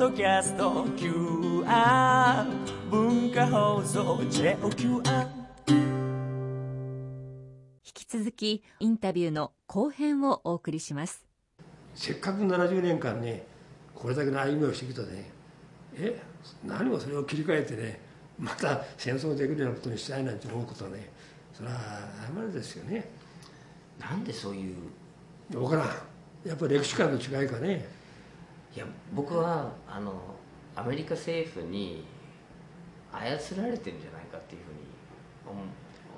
ドキャスト QR 文化放送 JOQR 引き続きインタビューの後編をお送りします。せっかく70年間ねこれだけの歩みをしてきたね。え何もそれを切り替えてねまた戦争できるようなことにしたいなんて思うことはねそれは誤りですよね。なんでそういう分からん。やっぱり歴史観の違いかねいや僕はあのアメリカ政府に操られてるんじゃないかっていうふうに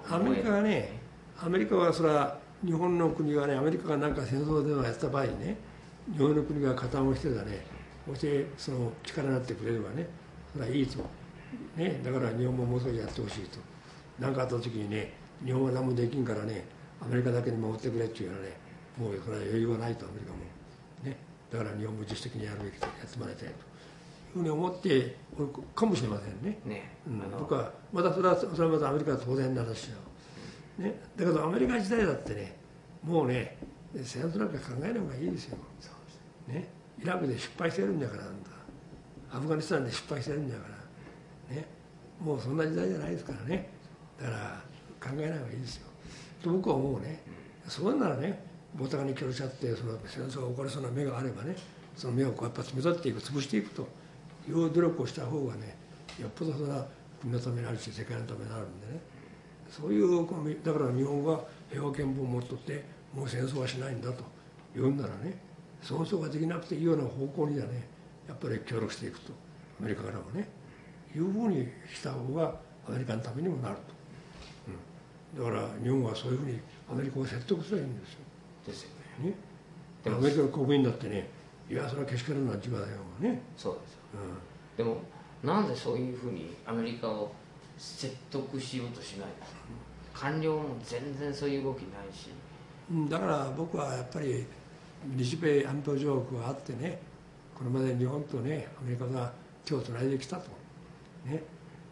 思アメリカがねアメリカはそれは日本の国がねアメリカがなんか戦争でもやった場合にね日本の国が加担をしてたねそしてその力になってくれればねそれはいいと、ね、だから日本ももう少しやってほしいと。何かあった時にね日本は何もできんからねアメリカだけに守ってくれっていうのはねもうそれは余裕はないとアメリカも、だから日本も自主的にやるべきとやってもらいたいと。いうふうに思っておるかもしれませんね。ね、うん。はまたそれはそれはまたアメリカは当然な話だよ、ね、だけどアメリカ時代だってねもうね戦争なんか考えない方がいいですよ。ね、イラクで失敗してるんだからあんた。アフガニスタンで失敗してるんだから。ね。もうそんな時代じゃないですからね。だから考えない方がいいですよ。と僕は思うね。そうならねボタンに協し合ってその戦争が起こりそうな目があればねその目をこうやっぱ詰め取っていく潰していくという努力をした方がねよっぽどそれは国のためになるし世界のためになるんでね。そういうだから日本が平和憲法を持っとってもう戦争はしないんだと言うんならね戦争ができなくていいような方向にはねやっぱり協力していくとアメリカからもねいうふうにした方がアメリカのためにもなると、うん、だから日本はそういうふうにアメリカを説得すればいいんですよ。ですよね。ね、でアメリカの国民だってねいやそれはけしからんな自我だよね、そうですようでもなんでそういうふうにアメリカを説得しようとしないんですか官僚も全然そういう動きないし。ん、だから僕はやっぱり日米安保条約があってねこれまで日本とねアメリカが手をつないできたと、ね、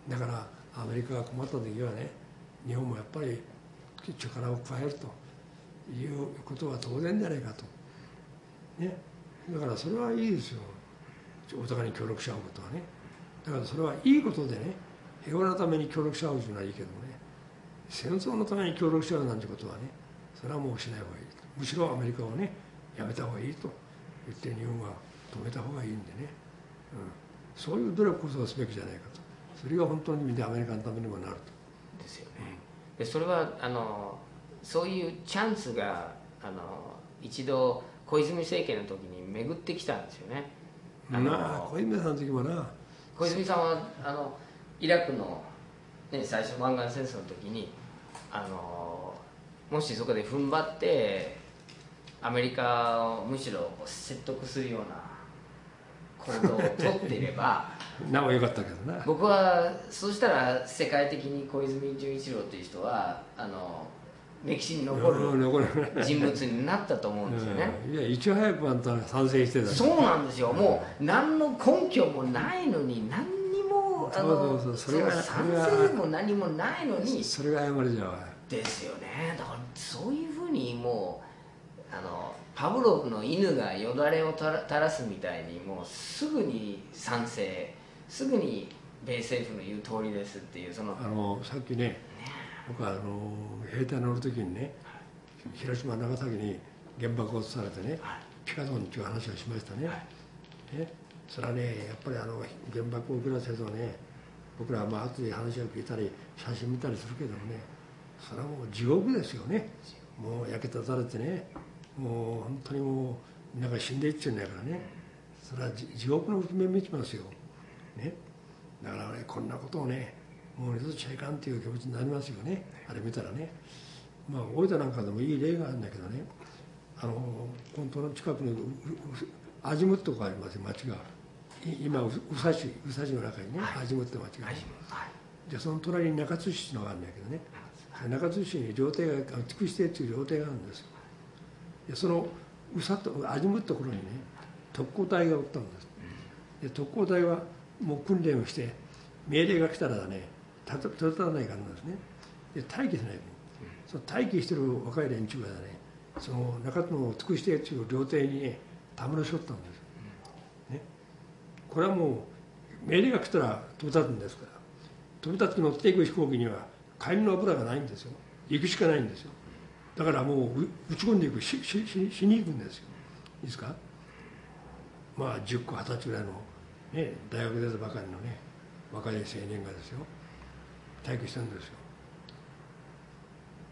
だからアメリカが困った時はね日本もやっぱり力を加えるということは当然じゃないかと、ね、だからそれはいいですよ。お互いに協力し合うことはね。だからそれはいいことでね平和のために協力し合うというのはいいけどね。戦争のために協力し合うなんてことはねそれはもうしない方がいいむしろアメリカをねやめた方がいいと。言って日本は止めた方がいいんでね、うん、そういう努力こそすべきじゃないかと。それが本当に見てアメリカのためにもなると。ですよね。でそれはあのそういうチャンスがあの一度小泉政権の時に巡ってきたんですよね。あ小泉さんの時もな。小泉さんはあのイラクの、ね、最初湾岸戦争の時にあのもしそこで踏ん張ってアメリカをむしろ説得するような行動をとっていれば なおよかったけどな。僕はそうしたら世界的に小泉純一郎という人はあの歴史に残うんる。人物になったと思うんですよね、うん。いやいち早くあんた賛成してた。そうなんですよ。もう何の根拠もないのに何にもあのそうそうそれが賛成も何もないのに。それが誤りじゃわですよね。だからそういうふうにもうあのパブロフの犬がよだれを垂ら垂らすみたいにもうすぐに賛成すぐに米政府の言う通りですっていうそのあのさっきね僕はあの兵隊乗る時にね広島長崎に原爆を移されてねはい。ピカソンっていう話をしましたね,、はい。ね。それはねやっぱりあの原爆を受けらせずね僕らはまあ後で話を聞いたり写真見たりするけどもねそれはもう地獄ですよね。もう焼けたされてねもう本当にもうみんなが死んでいっちゃうんだからね。それは地地獄の内面見ちますよ、ね、だからねこんなことをねもう二度としちゃいかんっていう気持ちになりますよね。あれ見たらね。まあ大分なんかでもいい例があるんだけどね。あの本当の近くにうううアジムってとこありますよ町が。い今う宇佐市宇佐市の中にね、はい。アジムって町が、はい。はいでその隣に中津市のがあるんだけどね。中津市に料亭が筑紫亭っていう料亭があるんですよ。でその宇佐と味むところにね特攻隊がおったんです。で特攻隊はもう訓練をして命令が来たらね立た立たないからなんですね。で待機しない。とその待機してる若い連中がねその中津の筑紫亭っていう料亭にねたむろしょったんです。ね。これはもう命令が来たら飛び立つんですから。飛び立って乗っていく飛行機には帰りの油がないんですよ。行くしかないんですよ。だからもう打ち込んでいく。ししししに行くんですよ。いいですか？まあ10個20歳ぐらいの、ね、大学出たばかりのね若い青年がですよ。体育してるんですよ。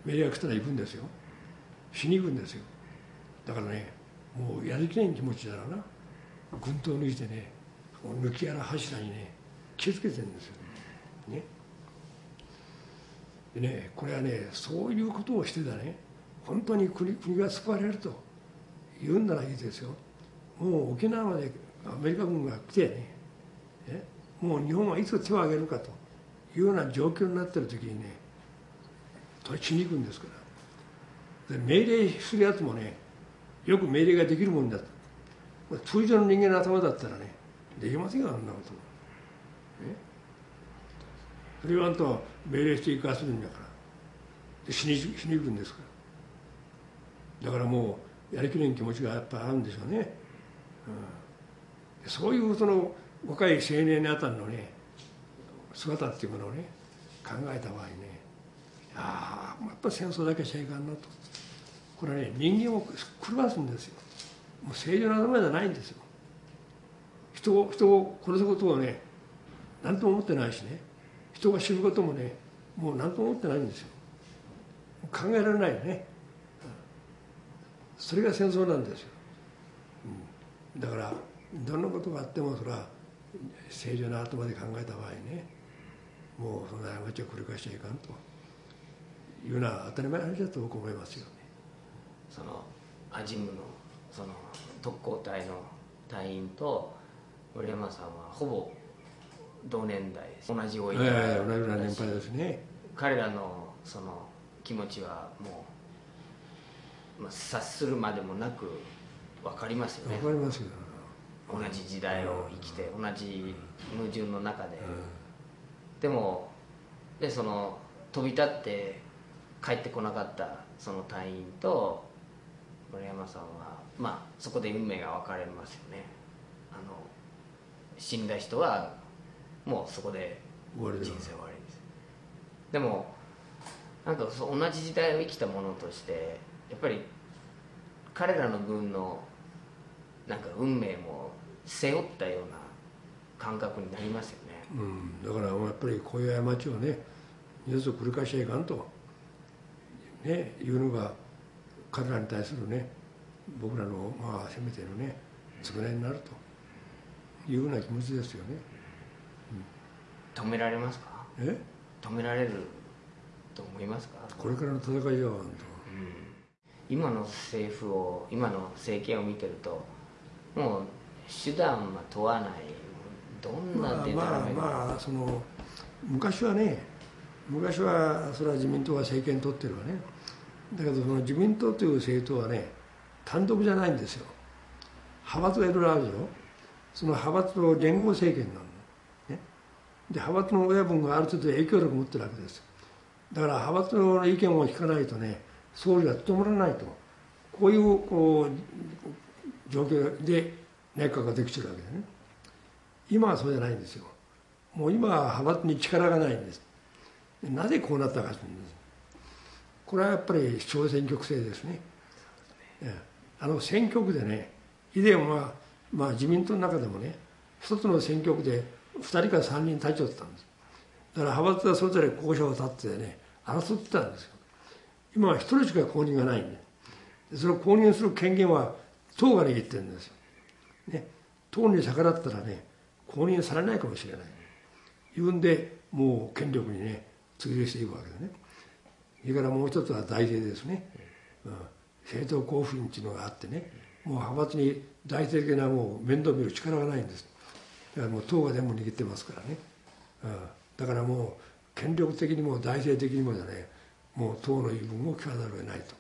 命令が来たら行くんですよ。しに行くんですよ。だからねもうやりきれん気持ちだろうな。軍刀抜いてね抜き穴柱にね気をつけてるんですよ。ね。でねこれはねそういうことをしてたね本当に国国が救われると言うんならいいですよ。もう沖縄までアメリカ軍が来てねえもう日本はいつ手を挙げるかと。いうような状況になってる時にね取りしに行くんですから。で命令するやつもねよく命令ができるもんだと。通常の人間の頭だったらねできませんよあんなことねそれをあんたは命令していかするんだから。で死に死に行くんですから。だからもうやりきれん気持ちがやっぱあるんでしょうね、うん、そういうその若い青年にあたりのね姿っていうものをね考えた場合ねああやっぱ戦争だけしちゃいかんなと。これはね人間を狂わすんですよ。もう正常な頭じゃないんですよ。人を人を殺すことをね何とも思ってないしね。人が死ぬこともねもう何とも思ってないんですよ。考えられないよね。それが戦争なんですよ、うん、だからどんなことがあってもそれは正常な頭で考えた場合ねもうそんな過ちを繰り返しちゃいかんと。いうのは当たり前の話だと僕思いますよ。ねそのアジムのその特攻隊の隊員と森山さんはほぼ同年代です。同じおいええ同じような年配ですね。彼らのその気持ちはもう、まあ、察するまでもなく分かりますよね。わかりますよ。同じ時代を生きて同じ矛盾の中で、でもでその飛び立って帰ってこなかったその隊員と森山さんはまあそこで運命が分かれますよね。あの死んだ人はもうそこで人生終わりです。でもなんかそう同じ時代を生きたものとしてやっぱり彼らの軍のなんか運命も背負ったような感覚になりますよねうん、だからやっぱりこういう過ちをね二度と繰り返しちゃいかんと、ね、いうのが彼らに対するね僕らのまあせめてのね償いになると。いうような気持ちですよね。止められますか？え？止められると思いますか？これからの戦いよ今の政府を今の政権を見てるともう手段は問わないどんまあなまあまあその昔はね昔はそれは自民党が政権取ってるわね。だけどその自民党という政党はね単独じゃないんですよ。派閥がいろいろあるでしょ。その派閥の連合政権なのね。で派閥の親分がある程度影響力を持ってるわけですだから派閥の意見を聞かないとね総理が務まらないと。こういうこう状況で内閣ができてるわけでね今はそうじゃないんですよ。もう今は派閥に力がないんです。なぜこうなったかというんです。これはやっぱり小選挙区制ですね。あの選挙区でね以前は、まあ、自民党の中でもね一つの選挙区で2人か3人立ち寄ってたんです。だから派閥はそれぞれ候補者を立ってね争ってたんですよ。今は1人しか公認がないんでそれを公認する権限は党が握ってるんですよ、ね、党に逆らったらね公認されないかもしれない。言うんでもう権力にね追随していくわけでね。それからもう一つは大税ですね、うん、政党交付金っていうのがあってね。もう派閥に大政的なもう面倒見る力がないんです。だからもう党が全部握ってますからね、うん、だからもう権力的にも大政的にもだね。もう党の言い分を聞かざるを得ないと。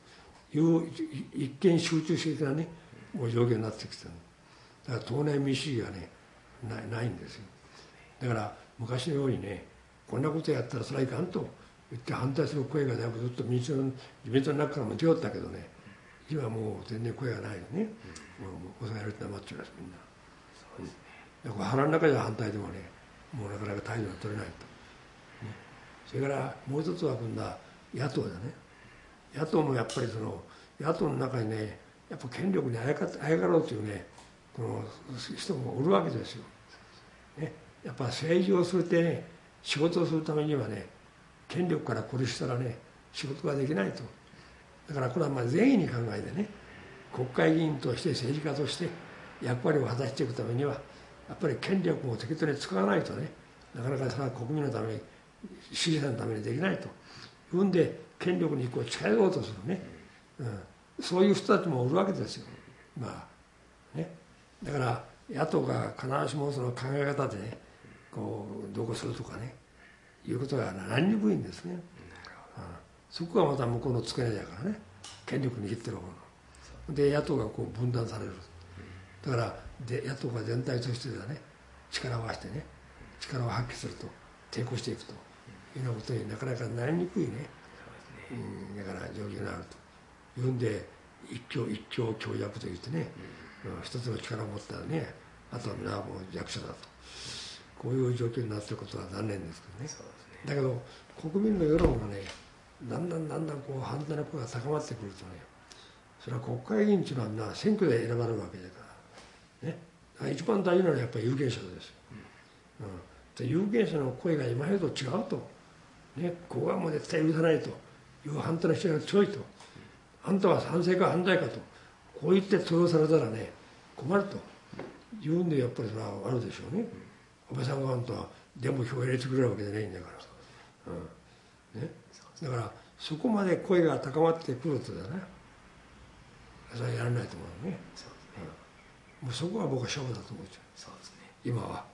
いう一見集中的なね。もう状況になってきてるだから党内民主主義がねないないんですよ。だから昔のようにねこんなことやったらそれはいかんと。言って反対する声がだいぶずっと民主党の自民党の中からも出よったけどね。今はもう全然声がないのね、もう抑えられて黙っちゃいますみんな。これ腹の中では反対でもねもうなかなか態度が取れないと、ね、それからもう一つは今度は野党だね。野党もやっぱりその野党の中にねやっぱ権力にあやかあやかろうというねこの人もおるわけですよ、ね、やっぱ政治をするってね仕事をするためにはね権力から孤立したらね仕事ができないと。だからこれはまあ善意に考えてね国会議員として政治家として役割を果たしていくためにはやっぱり権力を適当に使わないとねなかなかそれは国民のために支持者のためにできないと。いうんで権力にこう近寄ろうとするね、うん、そういう人たちもおるわけですよ。まあだから野党が必ずしもその考え方でねこうどうこうするとかねいうことが何にくいんですね、うん、そこがまた向こうの机だからね。権力握ってる方の。で野党がこう分断される。だからで野党が全体としてはね力を合わせてね力を発揮すると抵抗していくというようなことになかなかなりにくいね、うん、だから状況になると。いうんで一強一強強弱といってね、うん、一つの力を持ったらねあとは皆もう弱者だと。こういう状況になっていることは残念ですけどね、ね、だけど国民の世論がねだんだんだんだんこう反対の声が高まってくるとねそれは国会議員っていうのはみんな選挙で選ばれるわけだからね。一番大事なのはやっぱり有権者ですよ、うん、有権者の声が今までと違うと、ね、ここはもう絶対許さないと。いう反対の人が強いと。あんたは賛成か反対かとこう言って投票されたらね困ると。言うんでやっぱりそれはあるでしょうね、安倍さんがあんたはでも票を入れてくれるわけじゃないんだから、うん。ね、だからそこまで声が高まってくるとだねそれはやらないと思うね。そうですね、うん、もうそこは僕は勝負だと思う。そうですね。今は。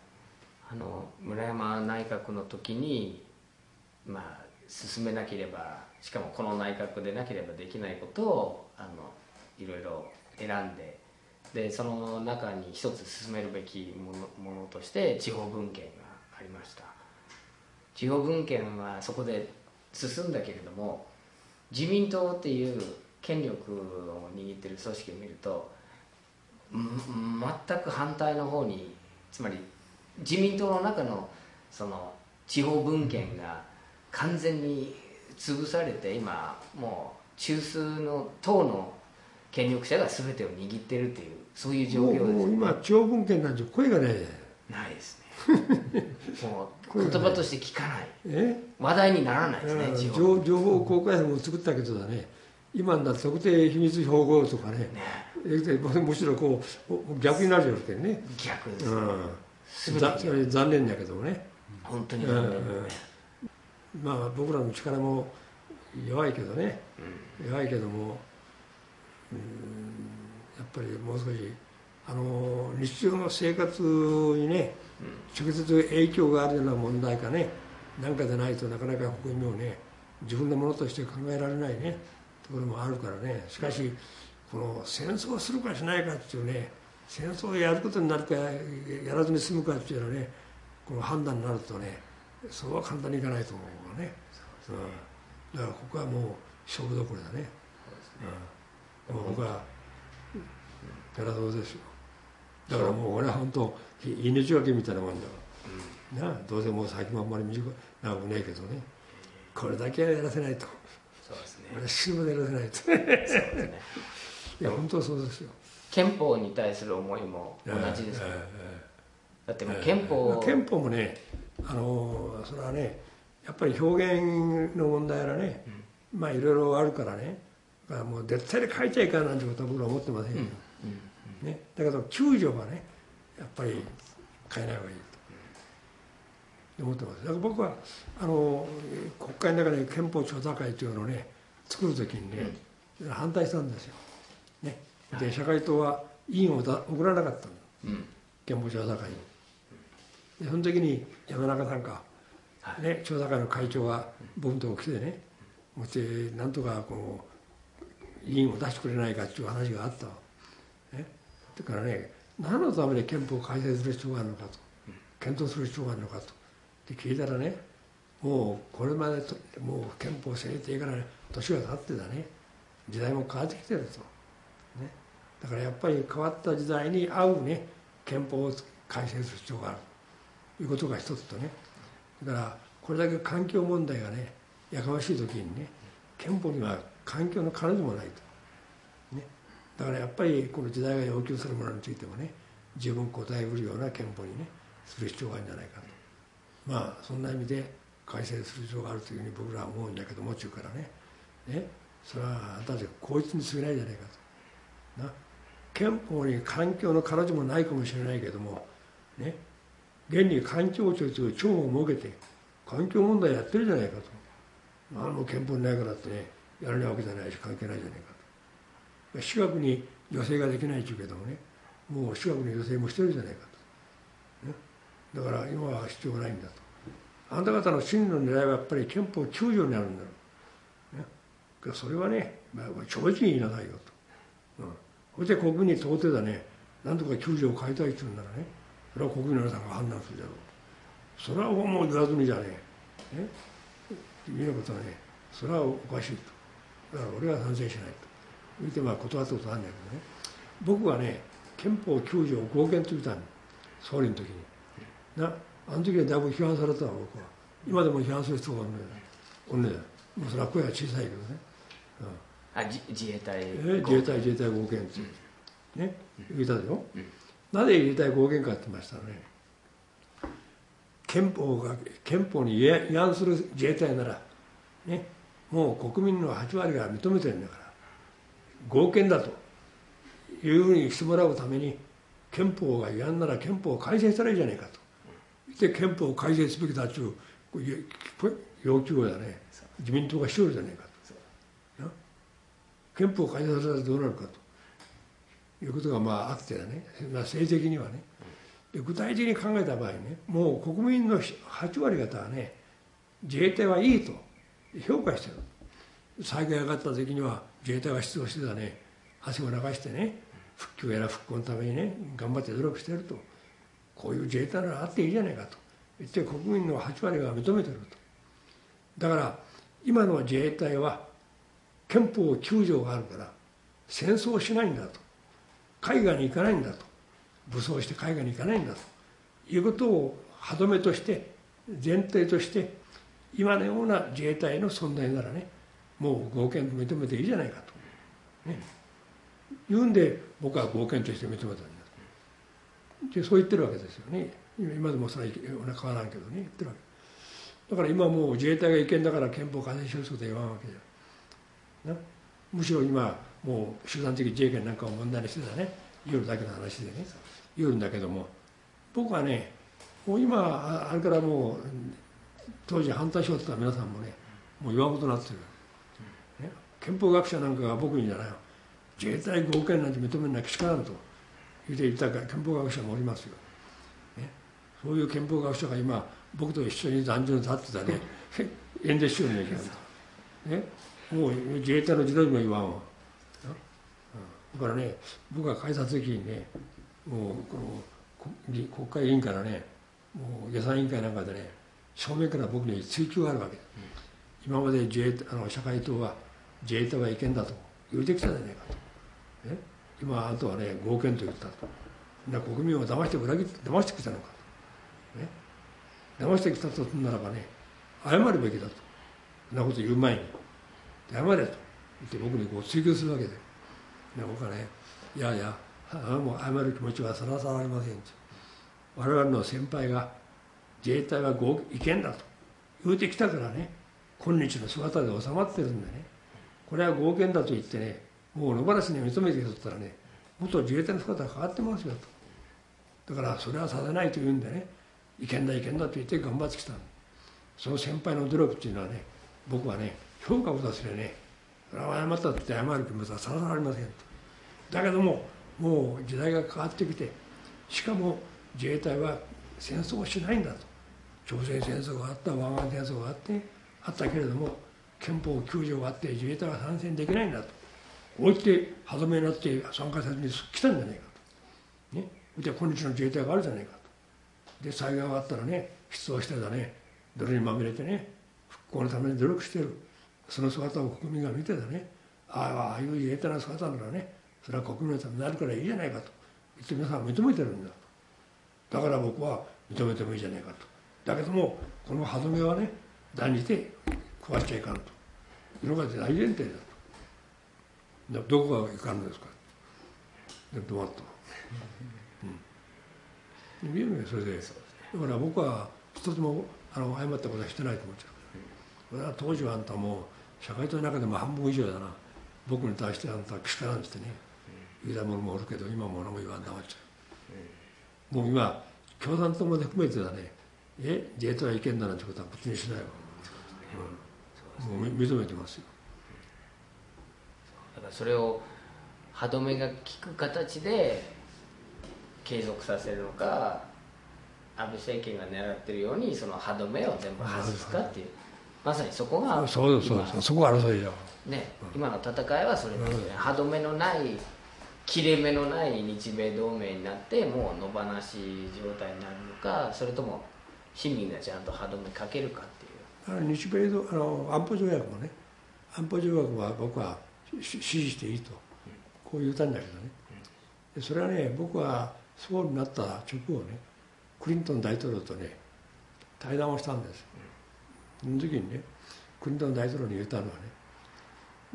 あの村山内閣の時にまあ進めなければしかもこの内閣でなければできないことをあのいろいろ選んででその中に一つ進めるべきものものとして地方分権がありました。地方分権はそこで進んだけれども自民党っていう権力を握ってる組織を見ると全く反対の方につまり自民党の中のその地方分権が完全に潰されて今もう中枢の党の権力者が全てを握ってるっていうそういう状況です、ね、もう今地方分権なんて声がないないですね。もう言葉として聞かない。話題にならないですね情報公開も作ったけどだね。今になって特定秘密保護とかね。ね。むしろこう逆になるよけね。逆です、ね、うん、残念だけどもね。本当に残念だね、うん、まあ僕らの力も弱いけどね、うん、弱いけども。うんやっぱりもう少しあの日常の生活にね直接影響があるような問題かねなんかでないとなかなか国民をね自分のものとして考えられないねところもあるからね。しかしこの戦争をするかしないかっていうね戦争をやることになるかやらずに済むかっていうのはねこの判断になるとねそうは簡単にいかないと思うね、うん、だからここはもう勝負どころだね、うん、もう僕はやらそうですよ。だからもう俺は本当命がけみたいなもんだから、うん、などうせもう先もあんまり短く長くねえけどね。これだけはやらせないと。そうですね。俺死ぬまでやらせないと。そうですね。いや本当そうですよ。憲法に対する思いも同じですか、だってもう憲法、憲法もねあのそれはねやっぱり表現の問題がね、うん、まあいろいろあるからねだからもう絶対に変えちゃいかんなんてことは僕は思ってませんよ、うんうん、ね、だけど救助はねやっぱり変えない方がいいと。思ってます。だから僕はあの国会の中で憲法調査会というのをね作る時にね、反対したんですよ、ね、で社会党は委員を送らなかったの、憲法調査会に。でその時に山中さんか、ね、調査会の会長が僕のとこ来てねもってなんとかこう委員を出してくれないかっていう話があったね、だからね何のために憲法を改正する必要があるのかと。検討する必要があるのかと。で聞いたらねもうこれまでともう憲法制定から年が経ってだね。時代も変わってきてると、ね、だからやっぱり変わった時代に合うね憲法を改正する必要がある。ということが一つとね。だからこれだけ環境問題がねやかましい時にね憲法には環境の彼女もないと、ね、だからやっぱりこの時代が要求するものについてもね十分答えうるような憲法にねする必要があるんじゃないかと。まあそんな意味で改正する必要があるというふうに僕らは思うんだけども中からね。ね。それはあなたたちこいつに過ぎないじゃないかと。な。憲法に環境の彼女もないかもしれないけどもね。現に環境庁という庁を設けて環境問題やってるじゃないかと。あの憲法にないからってねやらないわけじゃないし関係ないじゃないかと。私学に女性ができないっていうけどもねもう私学に女性もしてるじゃないかと、ね、だから今は必要ないんだと。あなた方の真の狙いはやっぱり憲法9条にあるんだろう、ね、それはね、まあ、正直に言いなさいよと、うん、そして国民に到底だね。なんとか9条を変えたいって言うんならね。それは国民の皆さんが判断するだろう。それはもう言わずにじゃねえ。ね。君のことはねそれはおかしいと。だから俺は賛成しないと。言ってまあ断ったことあるんだけどね。僕はね憲法9条合憲と言ったの。総理の時に。なあの時はだいぶ批判されたわ僕は。今でも批判する人がおるおんねもうそれは声は小さいけどね、うん、あ自衛隊、えー、自衛隊自衛隊合憲って、うん、ね？言ったでしょ、うん、なぜ自衛隊合憲かって言いましたらね。憲法が憲法に違反する自衛隊ならね？もう国民の8割が認めてるんだから合憲だというふうにしてもらうために憲法が違反なら憲法を改正したらいいじゃないかと。で憲法を改正すべきだという要求をだね。自民党がしよるじゃないかと。憲法を改正されたらどうなるかと。いうことがまああってね、まあ、政治的にはね。で具体的に考えた場合ねもう国民の8割方はね自衛隊はいいと。評価してる。災害が上がった時には自衛隊が出動してたね。汗を流してね復旧やら復興のためにね頑張って努力してると。こういう自衛隊ならあっていいじゃないかと。言って国民の8割が認めてると。だから今の自衛隊は憲法9条があるから戦争しないんだと。海外に行かないんだと。武装して海外に行かないんだと。いうことを歯止めとして前提として今のような自衛隊の存在ならねもう合憲認めていいじゃないかと、ね、言うんで僕は合憲として認めたんだでそう言ってるわけですよね。今でもそれは変わらんけどね言ってるわけ。だから今もう自衛隊が違憲だから憲法改正しようと言わんわけじゃな。むしろ今もう集団的自衛権なんかを問題にしてたね。夜だけの話でね。言うんだけども。僕はねもう今あれからもう当時反対しようってた皆さんもねもう言わんことになってる、ね、憲法学者なんかが僕にじゃないよ。自衛隊合憲なんて認めなきゃしかなんと言って言った憲法学者もおりますよ、ね、そういう憲法学者が今僕と一緒に壇上に立ってたね 演説しようにいけない。と、ね、もう自衛隊の時代も言わんわ。だからね僕が改札時にねもうこの国会議員からねもう予算委員会なんかでね正面から僕に追及があるわけ、うん、今まで自衛あの社会党は自衛隊は違憲だと言うてきたじゃないかと、ね、今あとはね合憲と言ったと。な国民を騙して裏切って騙してきたのかと、ね、騙してきたとするならばね謝るべきだと。そんなこと言う前に謝れと。言って僕にこう追及するわけで、ね、僕はねいやいやもう謝る気持ちはさらさらありません我々の先輩が自衛隊は合意見だと。言うてきたからね。今日の姿で収まってるんでね。これは合憲だと言ってねもう野放しに認めてきとったらね元自衛隊の姿が変わってますよと。だからそれはさせないと言うんでね違憲だ違憲だと言って頑張ってきたその先輩の努力っていうのはね僕はね評価を出すでねそれは謝ったって謝る気持ちはさらさらありませんと。だけどももう時代が変わってきてしかも自衛隊は戦争をしないんだと。朝鮮戦争があった湾岸戦争があってあったけれども憲法9条があって自衛隊は参戦できないんだと。こう言って歯止めになって参加せずに来たんじゃないかと。ね。で今日の自衛隊があるじゃないかと。で災害があったらね出動してだね。泥にまみれてね復興のために努力してる。その姿を国民が見てだね。ああいう自衛隊の姿ならねそれは国民のためになるからいいじゃないかと。言って皆さん認めてるんだと。だから僕は認めてもいいじゃないかと。だけどもこの歯止めはね断じて壊しちゃいかんと。いうのが大前提だと。どこがいかんのですか。で止まったうん。見えるねそれで。だから僕は一つもあの誤ったことはしてないと思っちゃう。これは当時はあんたも社会党の中でも半分以上だな。僕に対してあんたはけしからんってね言うた者もおるけど今も俺も言わん黙っちゃう。もう今共産党まで含めてだねえ自衛隊は意見だなんてことは口にしないわ、うん、もう認めてますよ。だからそれを歯止めが効く形で継続させるのか安倍政権が狙ってるようにその歯止めを全部外すかっていう。まさにそこがそうそうそうそこが争いじゃね、今の戦いはそれですよね、歯止めのない切れ目のない日米同盟になってもう野放し状態になるのかそれとも市民がちゃんと歯止めかけるかっていう。あの日米同あの安保条約もね安保条約は僕は支持していいと。こう言ったんだけどね。それはね僕は総理になった直後ねクリントン大統領とね対談をしたんです。その時にねクリントン大統領に言ったのはね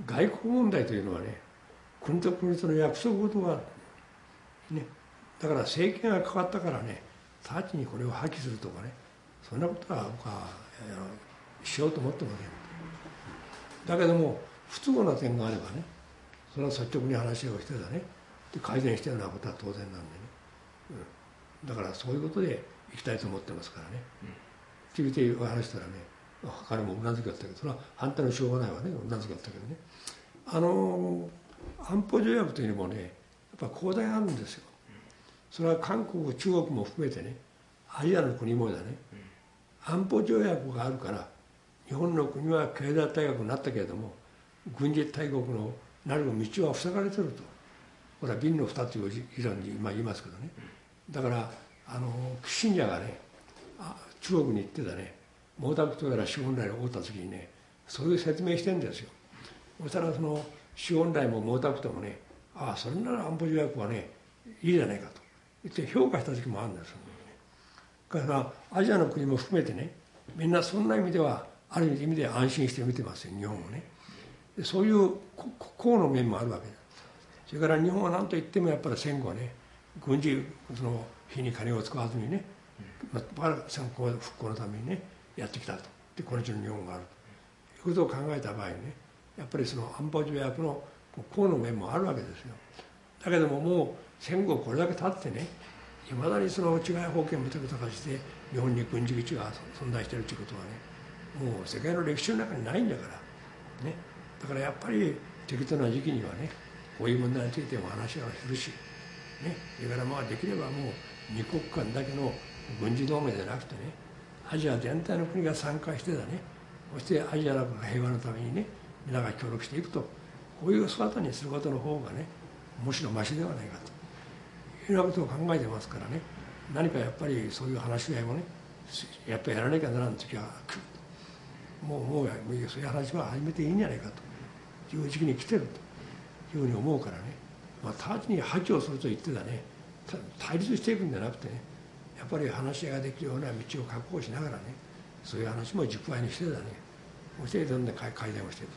外交問題というのはね国と国との約束事がある、ね、だから政権が変わったからね直ちにこれを破棄するとかねそんなことは僕はしようと思ってませんだけども不都合な点があればねそれは率直に話をしてだね。で改善してるようなことは当然なんでね、うん、だからそういうことでいきたいと思ってますからね、って言って話したらね彼もうなずきだったけどそれは反対のしょうがないわね。うなずきだったけどね。あの安保条約というのもねやっぱ広大あるんですよ。それは韓国中国も含めてねアジアの国もだね。安保条約があるから日本の国は経済大国になったけれども軍事大国のなる道は塞がれてると。これは瓶の蓋という理論に言いますけどね。だからあの信者がね中国に行ってたね毛沢東やら資本来を会った時にねそういう説明してんですよ。そしたらその資本来も毛沢東もねああそれなら安保条約はねいいじゃないかと。言って評価した時もあるんですよ、からアジアの国も含めてねみんなそんな意味ではある意味で安心して見てますよ日本をね。そういうこうの面もあるわけですそれから日本は何と言ってもやっぱり戦後ね軍事その火に金を使わずにね、まあ、戦後復興のためにねやってきたと。でこの地の日本があると。いうことを考えた場合ねやっぱりその安保条約のこうの面もあるわけですよ。だけどももう戦後これだけ経ってねいまだにその違い保険を認めた形で日本に軍事基地が存在しているということはねもう世界の歴史の中にないんだからね。だからやっぱり適当な時期にはねこういう問題についても話はするし、ね、それからまあできればもう二国間だけの軍事同盟じゃなくてねアジア全体の国が参加してだね。そしてアジアの平和のためにね皆が協力していくと。こういう姿にすることの方がねむしろましではないかと。いうようなことを考えてますからね。何かやっぱりそういう話し合いもねやっぱりやらなきゃならん時は来る。もうもうそういう話は始めていいんじゃないかと。いう時期に来てると。いうふうに思うからね、まあ、直ちに破棄をすると言ってたね。対立していくんじゃなくてね。やっぱり話し合いができるような道を確保しながらね。そういう話も軸合にしてだね。そしてどんどん改善をしていく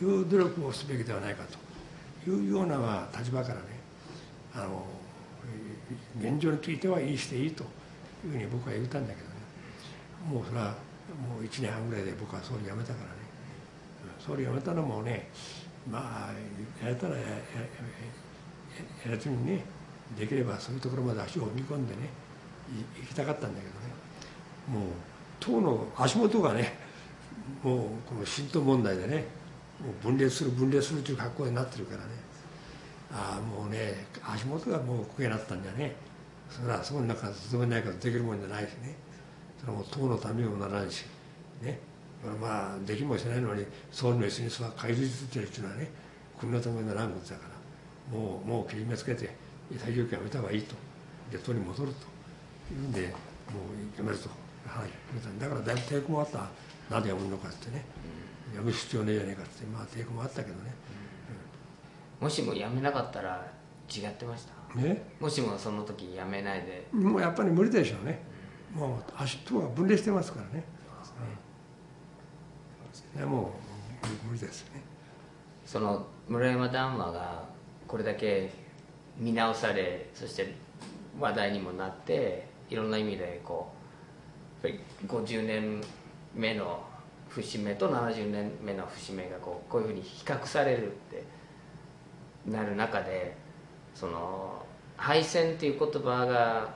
と。いう努力をすべきではないかと。いうような立場からね。あの現状についてはいいしていいというふうに僕は言ったんだけどね。もうそれはもう1年半ぐらいで僕は総理辞めたからね。総理辞めたのもねまあやれたらややらずにねできればそういうところまで足を踏み込んでね行きたかったんだけどね。もう党の足元がねもうこの新党問題でねもう分裂する分裂するという格好になってるからね。ああもうね足元がもう焦げになったんじゃね。それはその中で勤めないからできるもんじゃないしね。それはもう党のためにもならんし。ね。まあできもしないのに総理の椅子に座返り続けるっていうのはね国のためにならんことだから。もうもう切り目つけて太極拳やめた方がいいと。で党に戻ると。いうんでもうやめると。はい。だからだいぶ抵抗もあった。なぜやめるのかってね、やめる必要ねえじゃねえかって。まあ抵抗もあったけどね、もしもやめなかったら違ってました？ねもしもその時やめないで。もうやっぱり無理でしょうね。もう足とは分離してますからね。うんいやもう無理ですね。その村山談話がこれだけ見直されそして話題にもなっていろんな意味でこうやっぱり50年目の節目と70年目の節目がこうこういうふうに比較されるってなる中でその敗戦っていう言葉が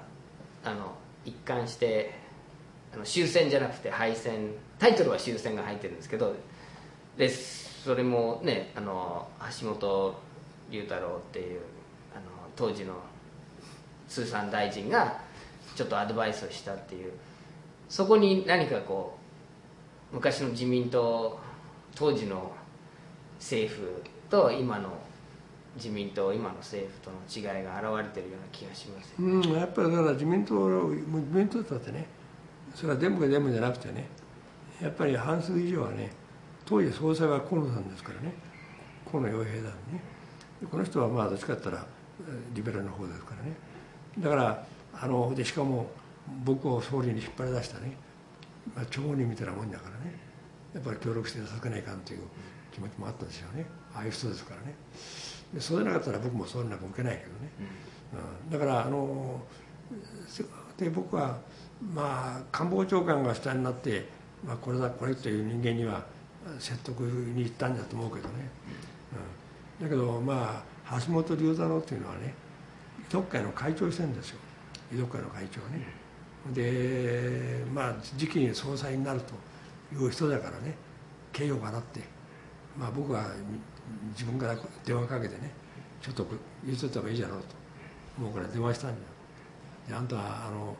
あの一貫してあの終戦じゃなくて敗戦タイトルは終戦が入ってるんですけどでそれもねあの橋本龍太郎っていうあの当時の通産大臣がちょっとアドバイスをしたっていうそこに何かこう昔の自民党当時の政府と今の自民党今の政府との違いが現れてるような気がしますようんやっぱりだから自民党自民党だってねそれは全部が全部じゃなくてねやっぱり半数以上はね当時総裁は河野さんですからね河野洋平だね。この人はまあどっちかって言ったらリベラルの方ですからね。だからあのでしかも僕を総理に引っ張り出したね、まあ、町人みたいなもんだからねやっぱり協力していただかないかんという気持ちもあったんですよね。ああいう人ですからね。でそうでなかったら僕も総理なんか受けないけどね、うん、だからあので僕はまあ官房長官が下になって、まあ、これだこれという人間には説得に行ったんだと思うけどね、うん、だけどまあ橋本龍太郎っていうのはね遺族会の会長してるんですよ。遺族会の会長ね。でまあ次期に総裁になるという人だからね。敬意を払って。まあ僕は自分から電話かけてねちょっと言っとった方がいいじゃろうと。もうこれ電話したんだよ。であんたはあの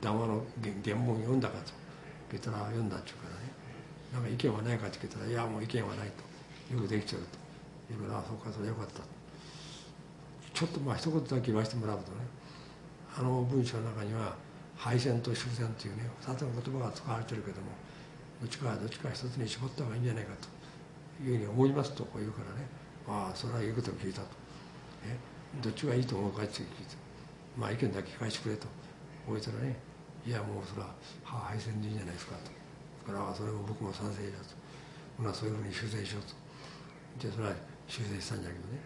談話の原文読んだかと。言ったら読んだっちゅうからね。なんか意見はないかって聞いたらいやもう意見はないと。よくできちゃうと。言うからそうかそれよかったちょっとまあ一言だけ言わせてもらうとね。あの文章の中には敗戦と終戦というね2つの言葉が使われてるけどもどっちかどっちか一つに絞った方がいいんじゃないかと。いうふうに思いますとこう言うからね。ああそれは言うことを聞いたと、ね、どっちがいいと思うかって聞いて。まあ意見だけ聞かせてくれと。覚えたらね。いやもうそれは敗戦でいいんじゃないですかと。だからそれも僕も賛成だと。ほなそういうふうに修正しようと。でそれは修正したんだけどね。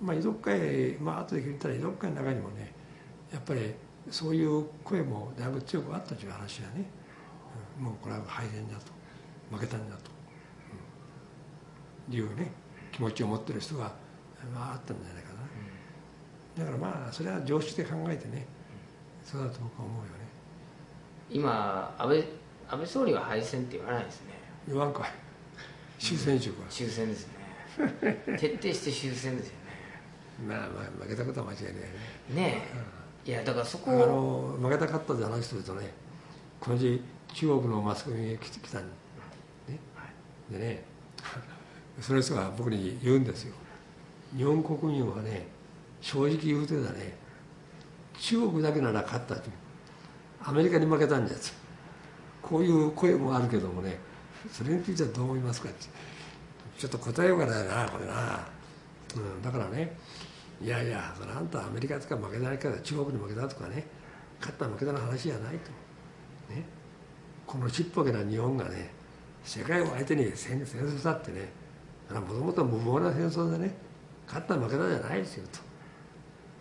まあ遺族会まあ後で聞いたら遺族会の中にもねやっぱりそういう声もだいぶ強くあったという話はね、もうこれは敗戦だと。負けたんだと、いうね気持ちを持ってる人が、まあ、あったんじゃないかな、だからまあそれは常識で考えてねそうだと僕は思うよね。今安倍安倍総理は敗戦って言わないですね。言わんかい。終戦中は、終戦ですね。徹底して終戦ですよね。まあまあ負けたことは間違いないよね。ねえ、いやだからそこあをの負けたかったって話するとねこの時中国のマスコミが来てきたんね。でねその人が僕に言うんですよ。日本国民はね正直言うてたね中国だけなら勝ったとアメリカに負けたんです。こういう声もあるけどもねそれについてはどう思いますかって。ちょっと答えようかないなこれな、うん、だからねいやいやそれあんたアメリカとか負けないから中国に負けたとかね勝った負けたの話じゃないと。ね。このちっぽけな日本がね世界を相手に戦戦争したってねもともと無謀な戦争でね勝った負けたじゃないですよ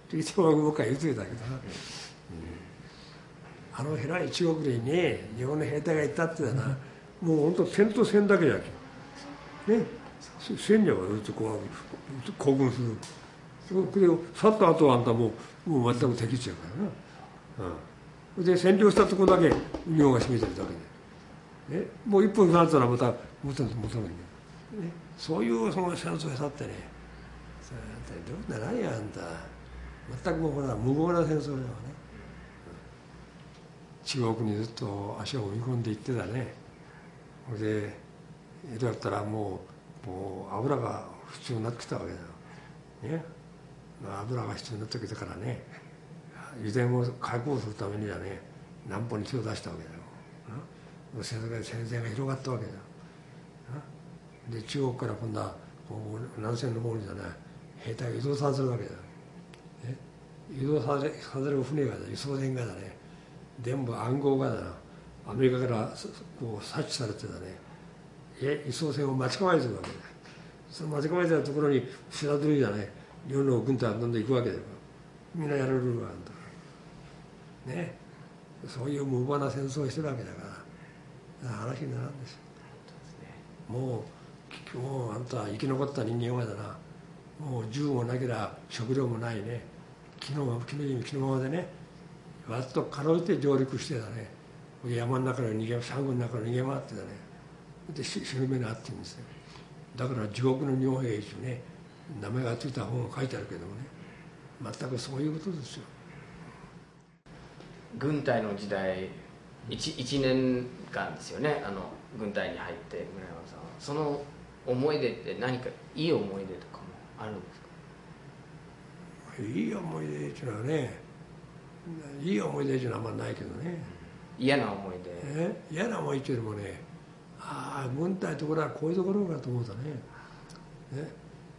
と。一応僕は言うてたけどな、あの偉い中国にね日本の兵隊がいたってだな、もう本当戦と戦だけじゃけね戦略をずっとこう興奮する。それを去った後はあんたもうもう全く敵地やからな、うん、で占領したとこだけ日本が占めてるだけで、ね、もう一分経ったらまた元に戻るんだよ、ね、そういうその戦争を去ってねそれあんたどうならんやあんた。全くもうほら無謀な戦争だよね、中国にずっと足を踏み込んでいってたね。それで江戸だったらもうもう油が必要になってきたわけだよ。ね。油が必要になってきたからね。油田を開放するためにはね南方に手を出したわけだよ。戦争が戦線が広がったわけだよ。で中国から今度は南西の方にじゃない兵隊を移動させるわけだ。よ、ね、誘導されされる船が輸送船がだね全部暗号がだな。アメリカからこう察知されてだね。え輸送船を待ち構えてるわけだ。その待ち構えてるところに知らずにだね。日本の軍隊がどんどん行くわけだよ。みんなやられるわけだからね。そういう無謀な戦争をしてるわけだから。話にならんですよ。もうもうあんた生き残った人間はだな。もう銃もなけりゃ食料もないね。昨日は昨日昨日までねわっとかろうじて上陸してだね。山の中の逃げサンゴの中の逃げ回ってだね。で死ぬ目にあってるんですよ。だから地獄の日本兵士ね名前が付いた本が書いてあるけどもね全くそういうことですよ。軍隊の時代 1, 1年間ですよね。あの軍隊に入って村山さんは。その思い出って何かいい思い出とかもあるんですか？いい思い出っていうのはねいい思い出っていうのはあんまないけどね。嫌な思い出。え？嫌な思いっていうよりもねああ軍隊ところはこういうところかと思うとね。ね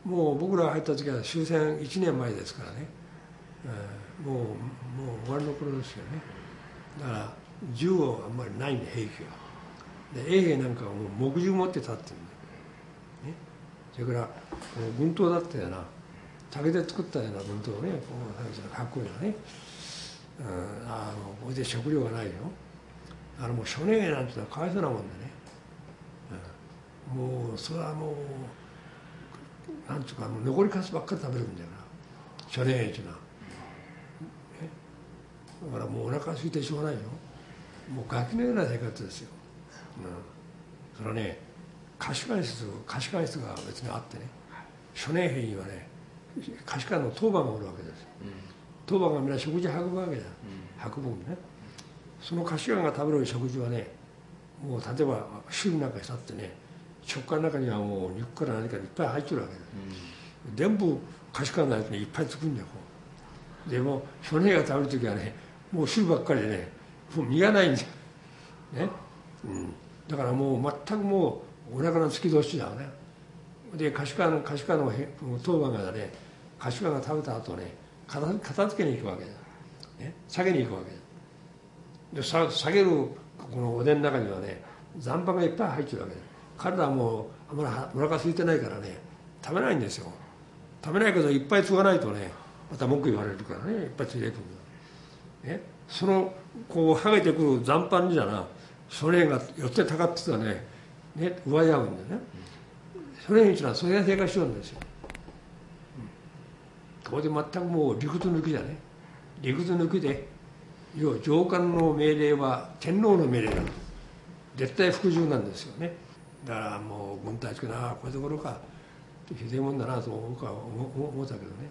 もう僕らが入った時は終戦1年前ですからね、えー、もうもう終わりの頃ですよね。だから銃をあんまりないんで兵器がで衛兵なんかはもう木銃持って立ってそれからこの軍刀だったよな。竹で作ったような軍刀ねこうかっこいいなね、うん、あのこれで食料がないよ。あのもう初年なんていうのはかわいそうなもんでね、うん、もうそれはもうなんつうかもう残りかすばっかり食べるんだよな。初年兵っていうのは、ね、だからもうお腹空いてしょうがないよ。もうガキのような生活ですよ、うん、それはね貸し会室貸し会室が別にあってね初年兵にはね貸し会の当番がおるわけです、うん、当番がみんな食事運ぶわけだ、うん、運ぶんね。その貸し会が食べる食事はねもう例えば汁なんかしたってね食感の中にはもう肉から何かいっぱい入ってるわけだ、うん、全部貸し会のやつにいっぱい作るんだよでも初年兵が食べる時はねもう汁ばっかりでねもう身がないんですよ、ね。うん、だからもう全くもうお腹の突き通しだよね。で柏の柏の当番がね柏が食べた後ね片付けに行くわけだ、ね、下げに行くわけだ。で下げるこのおでんの中にはね残飯がいっぱい入ってるわけだ。彼らはもうあんまりお腹空いてないからね食べないんですよ。食べないけどいっぱい継がないとねまた文句言われるからねいっぱい継いでいくんだ、ね、そのこうはげてくる残飯にだなそれが寄ってたかってたねね奪い合うんだよね。それにちはそれが生活しようんですよ、うん、ここで全くもう理屈抜きだね理屈抜きで要上官の命令は天皇の命令だ。と絶対服従なんですよね。だからもう軍隊つけなこういうところか。ひでえもんだなと僕は思ったけどね。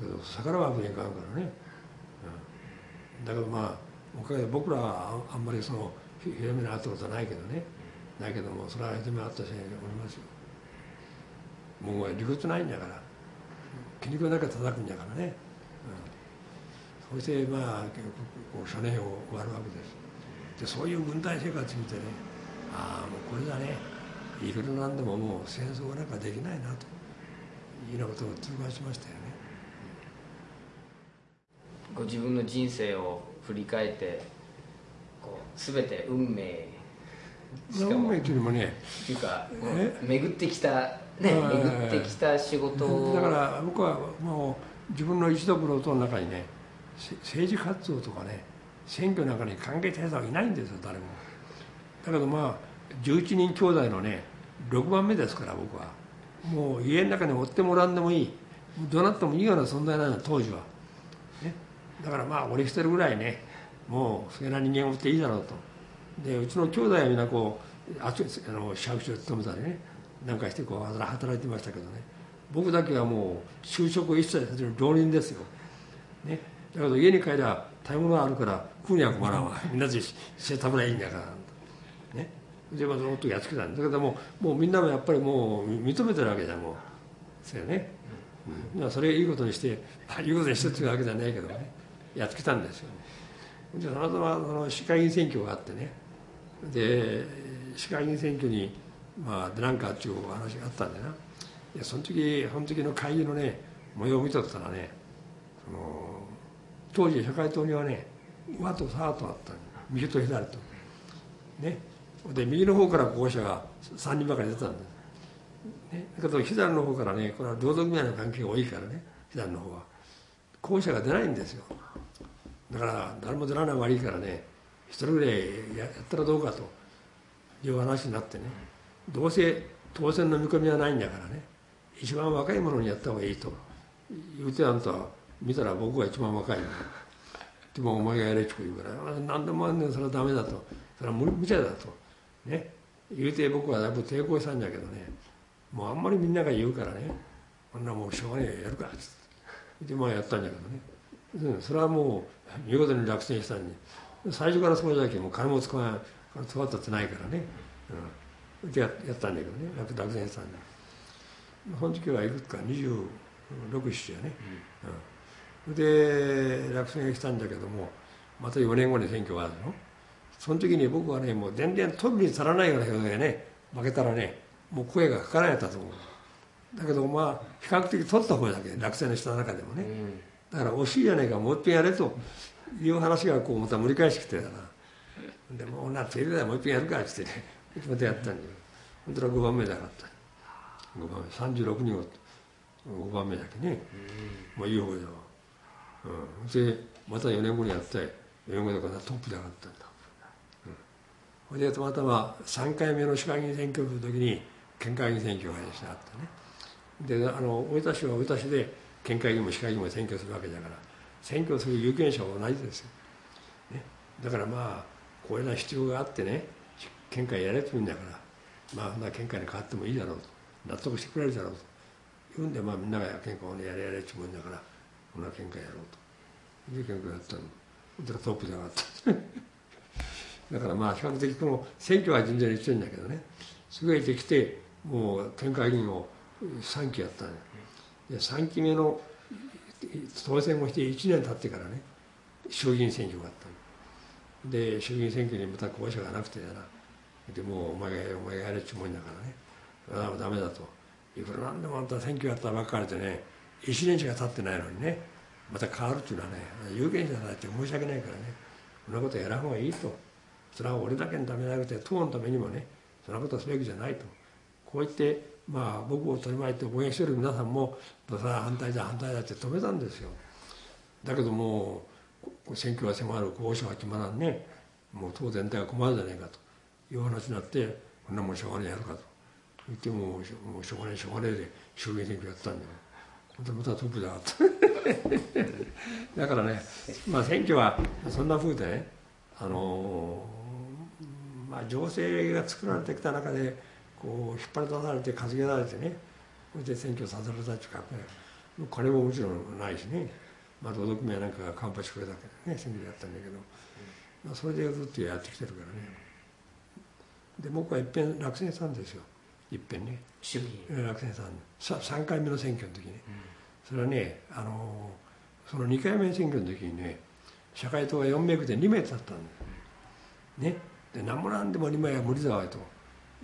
けど逆らわけにいかんからね、うん、だけどまあおかげで僕らはあんまりそのひどめにあったことはないけどね。ないけどもそれはひどめあったしおりますよ。もう理屈ないんだから。気に食わなきゃ叩くんだからね、うん、そしてまあこう初年を終わるわけです。でそういう軍隊生活見てねああもうこれだね。いくらなんでももう戦争なんかできないなと。いうようなことを痛感しましたよね。ご自分の人生を振り返ってこう全て運命運命っていうのもね。っていうか巡ってきたね巡ってきた仕事だから僕はもう自分の一度風呂との中にね政治活動とかね選挙なんかに関係者はいないんですよ誰も。だけどまあ11人兄弟のね6番目ですから僕は。もう家の中に追ってもらんでもいい。どうなってもいいような存在なの当時は、ね、だからまあ俺一人ぐらいねもうそれな人間を追っていいだろうとでうちの兄弟はみんなこうああの市役所に勤めたりねなんかしてこう働いてましたけどね。僕だけはもう就職を一切させる浪人ですよ、ね、だけど家に帰りゃ食べ物があるから食うには困らんわ。みんなでして食べないいんだから。ね。でまあその時やっつけたんだけどももうみんなもやっぱりもう認めてるわけじゃんもう。そうよね、うん、それいいことにしていいことにしてっていうわけじゃないけどね。やっつけたんですよ。でその後はその市会議員選挙があってねで市会議員選挙にまあ出なんかっていう話があったんでな。でその時その時の会議のね模様を見とったらねその当時社会党にはね和と左とあったの右と左と。ね。で右の方から候補者が3人ばかり出たんですね、だけど左の方からねこれは労働組合の関係が多いからね左の方は。候補者が出ないんですよ。だから誰も出らない悪いからね一人ぐらいやったらどうかという話になってね。どうせ当選の見込みはないんだからね。一番若い者にやった方がいいと言うてあんた見たら僕が一番若いのでもお前がやれっちゅう言うから何でもあんねんそれはダメだと。それは無茶だと。ね。言うて僕はだいぶ抵抗したんだけどね。もうあんまりみんなが言うからね。こんなもうしょうがねえやるかっつって。でまあやったんだけどね、それはもう見事に落選したんに最初からそうじゃけもう金も使わ使ったってないからね、うん、でやったんだけどね。落落選したんだその時はいくつか26、7やね、うん、で落選したんだけどもまた4年後に選挙があるの。その時に僕はねもう全然取るに足らないような表現でね。負けたらねもう声がかからないと思う。だけどまあ比較的取った方だけ落選のした中でもね、だから惜しいじゃないかもう一遍やれと。いう話がこうまた盛り返してきてたな。でもうなテレビでもう一遍やるかっつってね。またやったんだよ。本当は5番目だかった。5番目36人を5番目だけね、まあいい方だわ、うん、でまた4年後にやって4年後だからトップで上がったんだ。うん、でたまたま3回目の市会議員選挙の時に県会議員選挙があったね。であの大分市は大分市で県会議も市会議も選挙するわけだから選挙する有権者は同じですよ、ね、だからまあこういうような必要があってね県会やれと言うんだからまあそんな県会に変わってもいいだろうと納得してくれるだろうと。言うんでまあみんなが県会をやれやれって言うんだからこんな県会やろうと。いう県会やったの。だからトップで上がった。だからまあ比較的この選挙は全然一緒んだけどね。すぐてきてもう県会議員を3期やったんで3期目の当選をして1年経ってからね衆議院選挙があったで衆議院選挙にまた候補者がなくてやな。でもうお前がお前がやれっちゅうもんだからね。ああダメだと。いくらなんでもあんた選挙やったばっかりでね1年しか経ってないのにねまた変わるっていうのはね有権者だって申し訳ないからねそんなことやらん方がいいと。それは俺だけのためじゃなくて党のためにもねそんなことすべきじゃないと。こう言ってまあ僕を取り巻いて応援してる皆さんもそれは反対だ反対だって止めたんですよ。だけどもう選挙が迫る候補者が決まらんね。もう党全体が困るじゃないかと。いう話になってこんなもんしょうがねえやるかと。言ってももうしょうがねえしょうがねえで衆議院選挙やったんだよ。本当またトップで上がっただからねまあ選挙はそんなふうでねあのまあ情勢が作られてきた中でこう引っ張り出されて担げられてねそれで選挙させられたっていうか金ももちろんないしね、まあ、労働組合なんかがカンパしてくれたけどね選挙やったんだけど、まあ、それでずっとやってきてるからね。で僕はいっぺん落選したんですよ。いっぺんね衆議院落選したんさ3回目の選挙の時に、ね、それはねあのその2回目の選挙の時にね社会党が4名区で2名だったんだね。で何もなんでも2名は無理だわと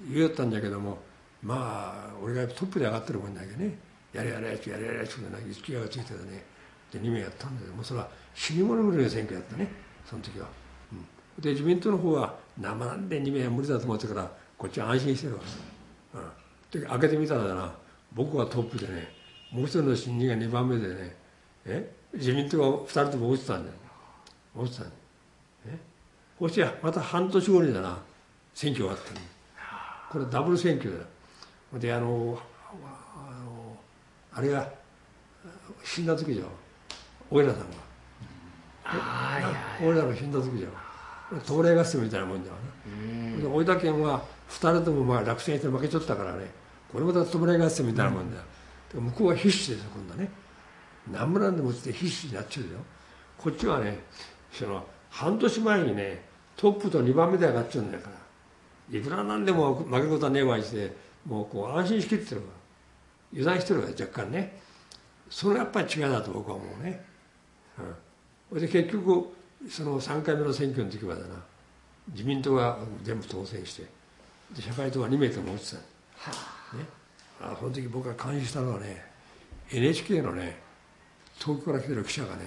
言うたんだけどもまあ俺がトップで上がってるもんだけどね。やれやれやれやれやれって勢いがついてたねで2名やったんだけどもうそれは死に物狂いの選挙やったねその時は、うん、で自民党の方は生なんで2名は無理だと思ってからこっちは安心してるわけ、うん、で開けてみたらな僕はトップでねもう一人の新人が2番目でねえ自民党が2人とも落ちたんだよ落ちたんだよえそしてまた半年後にだな選挙があったのこれダブル選挙だであのあのあれが死んだ時じゃん。おいらさんが。おいらが死んだ時じゃん。東霊合戦みたいなもんだわな。大分県は2人ともまあ落選して負けちゃったからね。これまた弔い合戦みたいなもんだよ、うん、向こうは必死ですよ今度はね。何もなんでもって必死になっちゃうよ。こっちはねその半年前にねトップと2番目で上がっちゃうんだからいくらなんでも負けることはねえわしてもうこう安心しきってるわ。油断してるわ若干ね。それやっぱり違いだと僕は思うね、うん、で結局その3回目の選挙の時はだな自民党が全部当選してで社会党は2名とも落ちた、ね、あその時僕が監視したのはね NHK のね遠くから来てる記者がね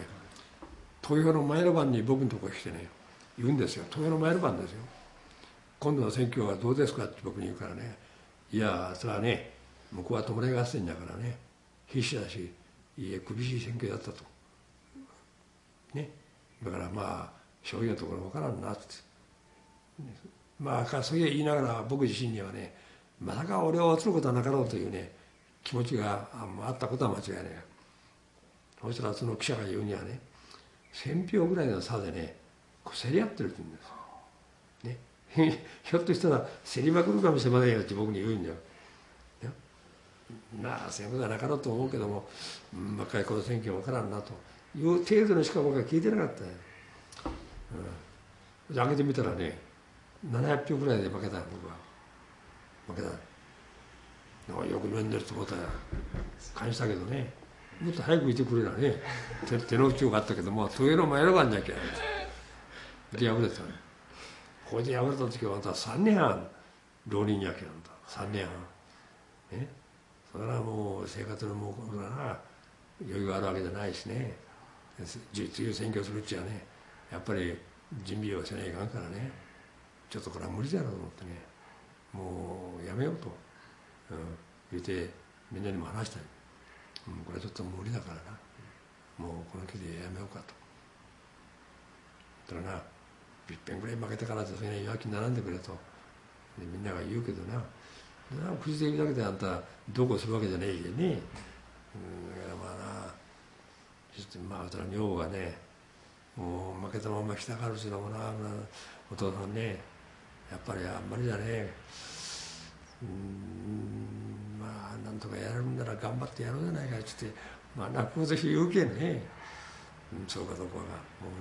投票の前の晩に僕のところに来てね言うんですよ。投票の前の晩ですよ今度の選挙はどうですかって僕に言うからねいやそれはね向こうは弔い合戦だからね必死だしいえ厳しい選挙だったと。ね。だからまあ正直なところ分からんなって。まあそう言いながら僕自身にはねまさか俺を釣ることはなかろうというね気持ちがあったことは間違いない。そしたらその記者が言うにはね1,000票ぐらいの差でね競り合ってるって言うんですね ひょっとしたら競りまくるかもしれませんよって僕に言うんだよ。まあそういうことはなかろうと思うけども、うん、若いこの選挙分からんなという程度のしか僕は聞いてなかったよ、うん、開けてみたらね700票ぐらいで負けた僕は。負けた。よく飲んでると思ったら感じたけどね。もっと早くいてくれなね手の内があったけどもトイレの前の晩じゃきゃで敗れたねこれで敗れた時はあんた3年半浪人やけなんだ。3年半。ね。それはもう生活のもうな。余裕があるわけじゃないしね。実有選挙するうちはね。やっぱり準備をしないかんからね。ちょっとこれは無理だろうと思ってね。もうやめようと、うん、言うてみんなにも話したい、うん、これはちょっと無理だからな。もうこの木でやめようかと。だからないっぺん。ぐらい負けたからってそれに弱気に並んでくれと。みんなが言うけどな。くじで言うだけであんたどうこうするわけじゃねえけどねうんだからまあなちょっとまあその女房がねもう負けたまま来たがるしのもなお父さんねやっぱりあんまりじゃねうんまあなんとかやるんなら頑張ってやろうじゃないかっつってまあ泣くほど言うけんね、うん、そうかどうかがも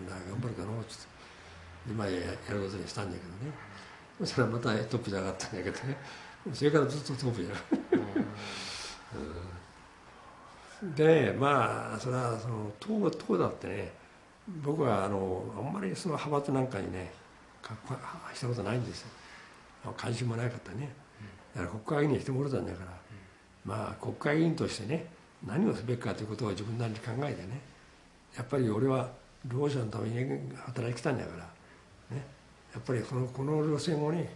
うな頑張るかのっつって。今ややることにしたんだけどね。そしたらまたトップで上がったんだけどね。それからずっとトップじゃん、でまあそれはその党党だってね僕はあのあんまりその派閥なんかにねしたことないんですよ。関心もなかったね。だから国会議員にしてもらったんだから、まあ国会議員としてね何をすべきかということを自分なりに考えてね。やっぱり俺は労働者のために働いてきたんだから。やっぱりこのこの路線をね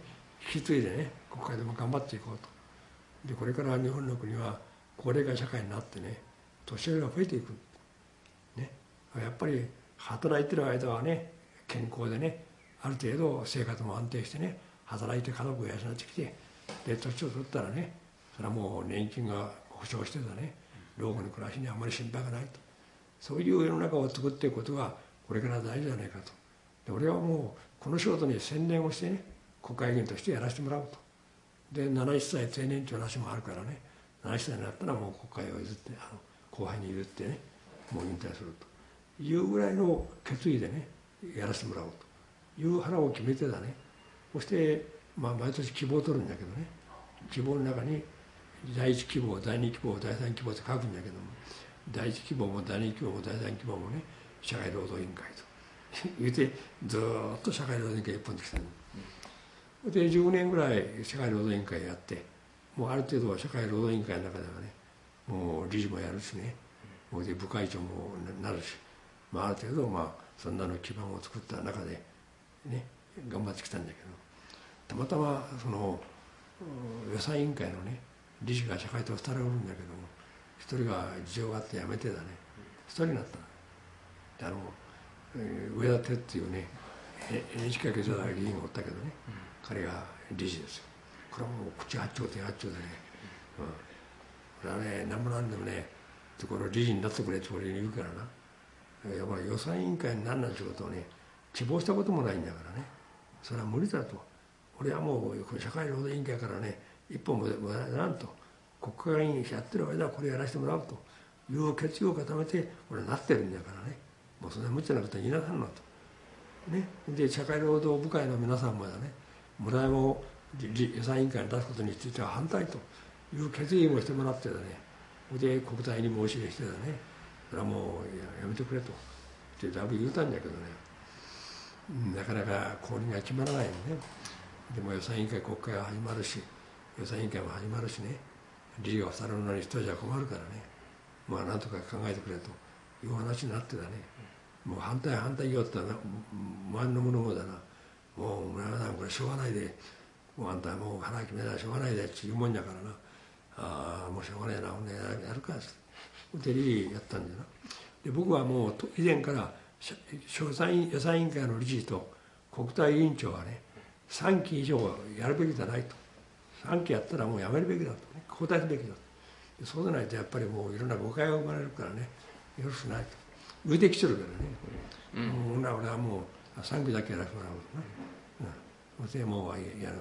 引き継いでね国会でも頑張っていこうと。でこれから日本の国は高齢化社会になってね年寄りが増えていく。ね。やっぱり働いてる間はね健康でねある程度生活も安定してね働いて家族を養ってきてで年を取ったらねそれはもう年金が保障してたね老後の暮らしにあまり心配がないと。そういう世の中を作っていくことがこれから大事じゃないかと。で俺はもうこの仕事に専念をしてね国会議員としてやらせてもらうと。で70歳定年という話もあるからね70歳になったらもう国会を譲ってあの後輩に譲ってねもう引退すると。いうぐらいの決意でねやらせてもらおうと。いう腹を決めてだね。そして、まあ、毎年希望を取るんだけどね希望の中に第一希望第二希望第三希望って書くんだけども第一希望も第二希望も第三希望もね社会労働委員会と。言うてずっと社会労働委員会一本で来たの。で10年ぐらい社会労働委員会やってもうある程度は社会労働委員会の中ではねもう理事もやるしね。もうで部会長もなるし、まあ、ある程度まあそんなの基盤を作った中でね頑張ってきたんだけど。たまたまその予算委員会のね理事が社会党2人おるんだけども一人が事情があって辞めてだね。一人になったあの上田哲っていうね NHK 経済議員がおったけどね、彼が理事ですよ。これはもう口八丁手八丁でね、うん、これはね何もなんでもねこれ理事になってくれって俺に言うからな。やっぱり予算委員会になんなんてことをね希望したこともないんだからね。それは無理だと。俺はもう社会労働委員会からね一本もなんと。国会議員やってる間はこれやらせてもらうという決意を固めて俺なってるんだからねもうそんな無茶なことは言いなさんなと。ね、で社会労働部会の皆さんもだね村山を予算委員会に出すことについては反対という決議もしてもらってだねで国体に申し出してだねそれはもうやめてくれと。ってだいぶ言うたんだけどねなかなか交輪が決まらないよね。でも予算委員会国会は始まるし予算委員会も始まるしね理事が二人のに一人じゃ困るからねまあなんとか考えてくれという話になってだね。もう反対反対言ったら周りの者もだな。もう村山さんこれしょうがないで。もうあんたもう腹決めなしょうがないで。って言うもんやからな。ああもうしょうがないな。ほんでやるかって。でリやったんだよな。で僕はもう以前から予算予算委員会の理事と国対委員長はね3期以上やるべきじゃないと。3期やったらもうやめるべきだと、ね、交代すべきだと。そうでないとやっぱりもういろんな誤解が生まれるからねよろしくないと。浮いてきてるからね、うん、俺はもう3期だけやらせてもらうとな、うん、でもうや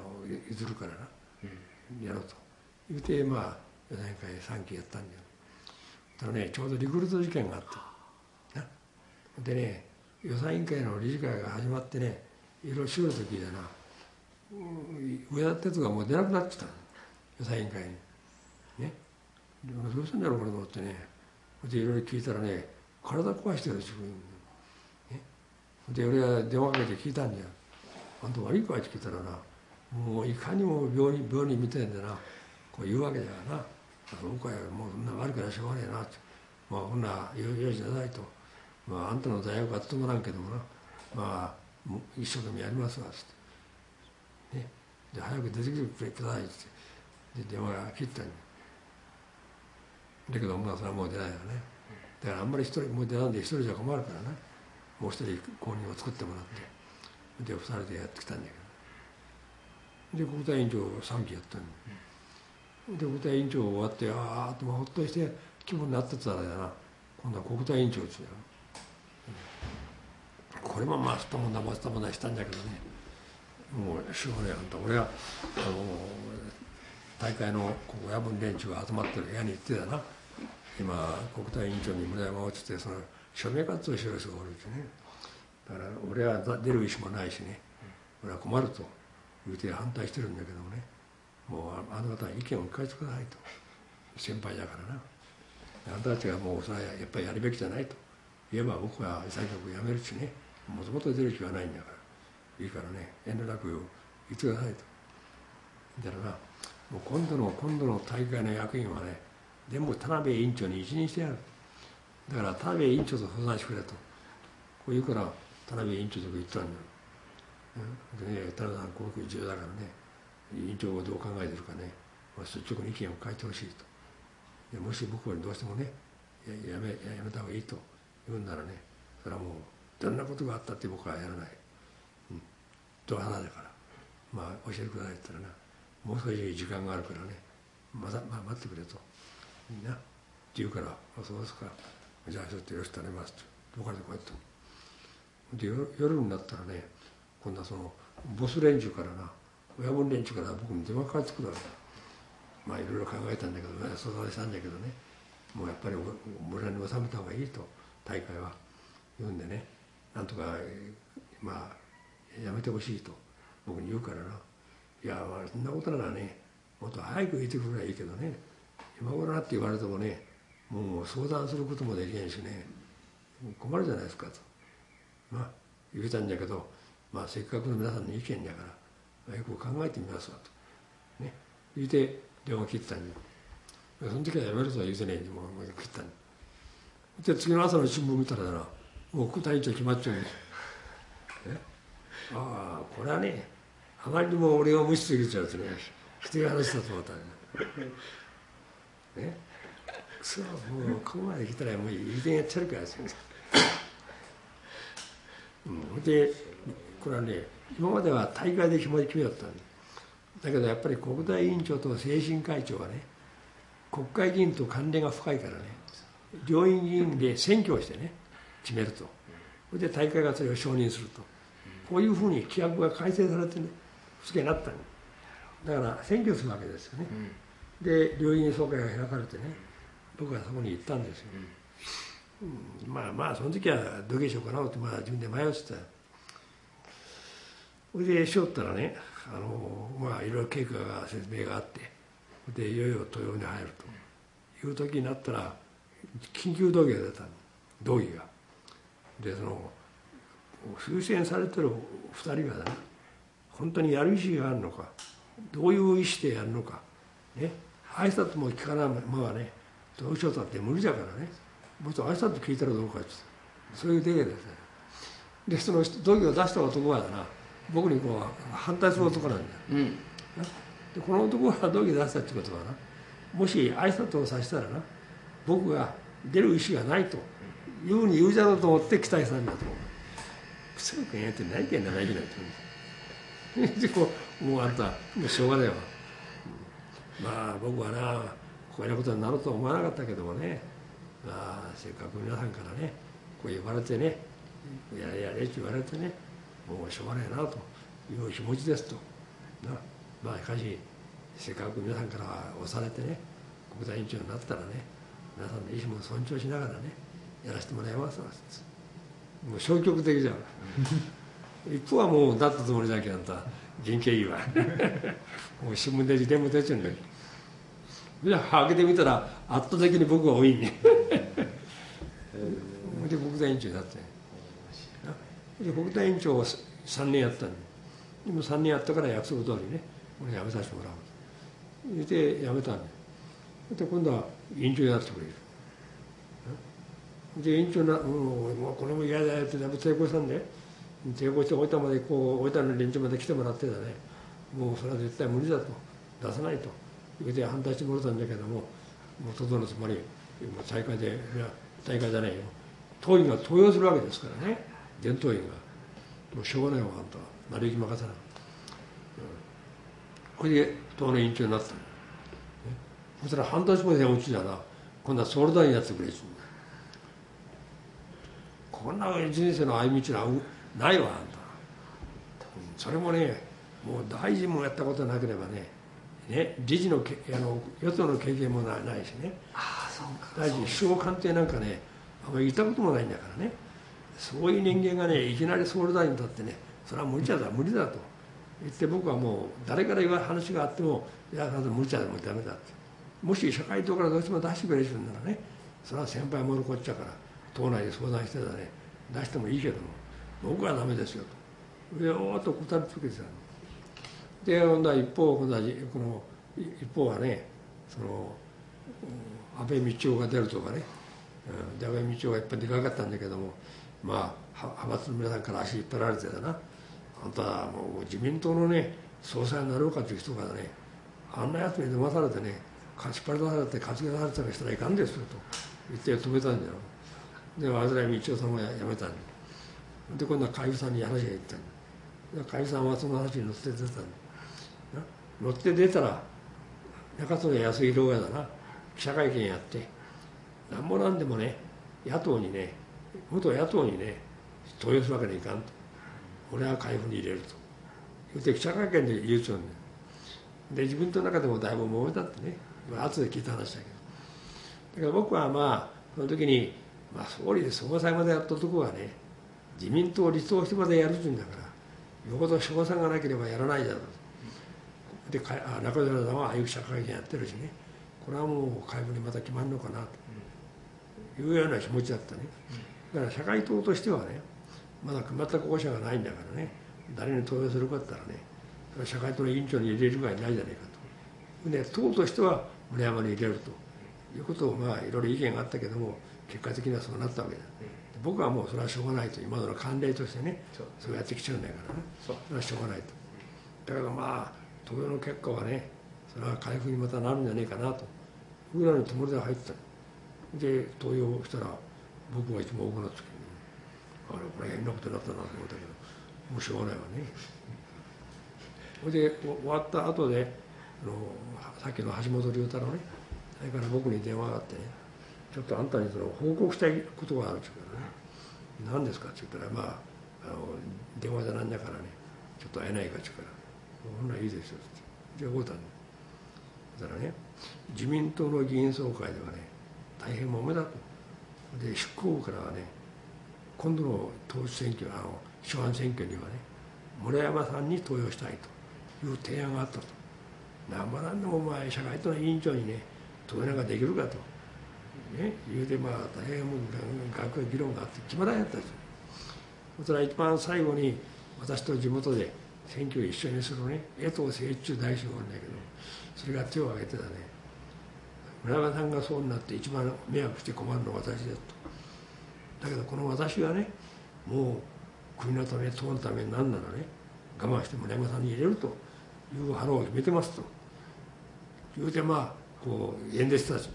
譲るからな、うん、やろうと言うてまあ予算委員会3期やったん。だよただねちょうどリクルート事件があってでね予算委員会の理事会が始まってねいろいろしよる時でな上田哲がもう出なくなってた予算委員会にねどうしたん。だろうこれと思ってねでいろいろ聞いたらね体壊してる自分ねで俺は電話かけて聞いたんだよあんた悪いかって聞いたらなもういかにも病人病人みたいんなこう言うわけだよな。僕はもうそんな悪くなしょうがねえなって。まあこんな用事なさいと。まああんたの大学は務まらんけどもな。まあ一生懸命やりますわっつって。ね？で早く出てきてくださいって。で電話切ったんだだけどまあそれはもう出ないよね。だからあんまり一人もう出なんで一人じゃ困るからな。もう一人公認を作ってもらってで二人でやってきたんだけど。で国対委員長3期やったんで国対委員長終わってああとほっとして気分になってたらだな。今度は国対委員長ですよ、うん、これもまあすったもんだますったもんだしたんだけどね。もうしょうがないあんた俺はあの大会のここ夜分連中が集まってる部屋に行ってたな。今国対委員長に村山落ちてその署名活動しろ人がおるってね。だから俺は出る意思もないしね。俺は困ると言うて反対してるんだけどもね。もうあの方は意見を返してくださいと。先輩だからな。あなたたちがもうそれはやっぱりやるべきじゃないと。言えば僕は作局やめるしね。もともと出る気はないんだから。いいからね。遠慮なく言ってくださいと。だからもう今度の今度の大会の役員はね全部田辺委員長に一任してやる。だから田辺委員長と相談してくれと。こう言うから田辺委員長とか言ったんだよ、うん、でね田辺さんこういう重要だからね委員長はどう考えてるかね、まあ、率直に意見を書いてほしいと。でもし僕はどうしてもねややめやめた方がいいと言うんならねそれはもうどんなことがあったって僕はやらない、うん、と話だから。まあ教えてくださいって言ったらなもう少し時間があるからねまだ、まあ、待ってくれと。いいなって言うから「あそうですか。じゃあちょっとよろしく頼みます」と。僕からこうやって。で夜になったらね今度はそのボス連中からな親分連中から僕に電話かかってくるわけ。まあいろいろ考えたんだけど相談したんだけどね。もうやっぱり村に収めた方がいいと大会は。言うんでね。なんとかまあやめてほしいと僕に言うからな。いやまあそんなことならねもっと早く言ってくれればいいけどね。今頃って言われてもねもう相談することもできないしね困るじゃないですかとまあ言うたんだけどまあせっかくの皆さんの意見だからよく考えてみますわと。ね。言うて電話切ったんで。その時はやめるとは言うてねえんで、もう切ったんで。で、次の朝の新聞見たらな、もう副隊長決まっちゃうんで。え？ああ、これはね、あまりにも俺を無視すぎちゃうとね、人が話だと思ったね。ね。そ、もうここまで来たらもう遺伝やっちゃうからですよ。ね。うん、で、これはね、今までは大会で決まり決めだったんだ。だけどやっぱり国大委員長と精神会長はね国会議員と関連が深いからね両院議員で選挙をしてね決めると。それで大会がそれを承認すると。こういうふうに規約が改正されてね不正になっただから選挙するわけですよね、うん、で両院総会が開かれてね僕はそこに行ったんですよ、うん、まあまあその時はどげしようかなとまあ自分で迷ってた。それでしよったらねあのまあいろいろ経過が説明があってでいよいよ豊に入ると。いう時になったら緊急動議が出た動議が。でその推薦されてる2人がね本当にやる意思があるのかどういう意思でやるのかね挨拶も聞かないままねどうしようとって無理だからね。もっと挨拶聞いたらどうかって。そういう出会いですね。でその同期を出した男はだな僕にこう反対する男なんだよ。うん。でこの男が同期出したってことはなもし挨拶をさせたらな僕が出る意思がないというふうに言うじゃろうと思って期待したんだと思う。強く言えてないけんなないけないって言うんです でこうもうあんたもうしょうがないわ。うんまあ僕はなこういうことになるとは思わなかったけどもね。まあせっかく皆さんからねこう言われてねやれやれって言われてねもうしょうがないなという気持ちですと。なまあしかしせっかく皆さんから押されてね国対委員長になったらね皆さんの意思も尊重しながらねやらせてもらいますわ。もう消極的じゃん。一方はもうだったつもりだけどあんた人件費はもう新聞で辞典も出ちゃうんだけど。じゃあ開けてみたら圧倒的に僕が多いんでで国対委員長になって。で国対委員長を3年やったんででも3年やったから約束通りね俺辞めさせてもらうと。で辞めたんでで今度は委員長になってくれる。で委員長な、うん、もうこれも嫌だよってだいぶ抵抗したんで抵抗して大分までこう大分の連中まで来てもらってだねもうそれは絶対無理だと出さないと。言うて反対してもらったんだけどももう外のつまりもう大会でいや大会じゃないよ。党員が登用するわけですからね。伝統員が。もうしょうがないわあんた成り行き任せな、うん、これで党の委員長になった、そしたら半年後で落ちたら今度は総理大臣やってくれっつこんな人生の歩み道はないわあんた。それもねもう大臣もやったことなければねね理事のけあの与党の経験もないないしね。ああそうか。大臣首相官邸なんかねあんまりいたこともないんだからね。そういう人間がねいきなり総理大臣だってねそれは無理だ無理だと。言って僕はもう誰から言わ話があってもいや無理だもうダメだって。もし社会党からどうしても出してくれる人ならねそれは先輩もこっちゃから党内で相談してたね出してもいいけども僕はダメですよと。でおーっと答え続けてたので今度は一方今度はこの一方はねその安倍道夫が出るとかね、うん、で安倍道夫がいっぱいでかかったんだけどもまあ派閥の皆さんから足引っ張られてたな。あんたはもう自民党のね総裁になろうかという人がねあんなやつに飲まされてね引っ張り出されて担ぎ出されたりしたらいかんですよと言って止めたんだよ。で渡辺道夫さんもやめたんで今度は海部さんに話が言ったんで海部さんはその話に乗って出たんで乗って出たら中曽根康弘がだな。記者会見やって。なんもなんでもね野党にね元野党にね投与するわけにはいかんと。俺は海部に入れると。言って記者会見で言うちゃうんだよ。で自分の中でもだいぶ揉めたってね。後で聞いた話だけど。だから僕はまあその時に、まあ、総理で総裁までやったとこはね自民党を離党してまでやるって言うんだからよほど賞賛がなければやらないだろうで中寺さんはああいう記者会見やってるしね。これはもう海部にまた決まるのかなと。いうような気持ちだったね。だから社会党としてはねまだ決まった候補者がないんだからね誰に投票するかって言ったらね社会党の委員長に入れるぐらいないじゃないかと。で党としては村山に入れるということをまあいろいろ意見があったけども結果的にはそうなったわけだ。僕はもうそれはしょうがないと今の慣例としてねそう。やってきちゃうんだからね。それはしょうがないと。だからまあ投票の結果はねそれは回復にまたなるんじゃねえかなと。ぐらいのつもりで入ってた。で投票したら僕が一番多くなった時にあれこれ変なことになったなと思ったけどもうしょうがないわね。それで終わった後であのさっきの橋本龍太郎ねそれから僕に電話があってねちょっとあんたにその報告したいことがあるって言うからね何ですかって言ったらまああの電話じゃなんだからねちょっと会えないかって言うから。ほんならいいですよって。じゃあ会うたんだからね自民党の議員総会ではね大変揉めだと。で執行部からはね今度の党首選挙あの初版選挙にはね村山さんに投票したいと。いう提案があったと。何もなんでもお前社会党の委員長にね投票なんかできるかと。ね言うてまあ大変もう学会議論があって決まらんやったんですよ。そしたら一番最後に私と地元で選挙一緒にするね。江藤誠一中大将があるんだけどそれが手を挙げてたね。村山さんがそうになって一番迷惑して困るのは私だと。だけどこの私がねもう国のため党のためになんならね我慢して村山さんに入れるという腹を決めてますと。言うてまあこう演説したし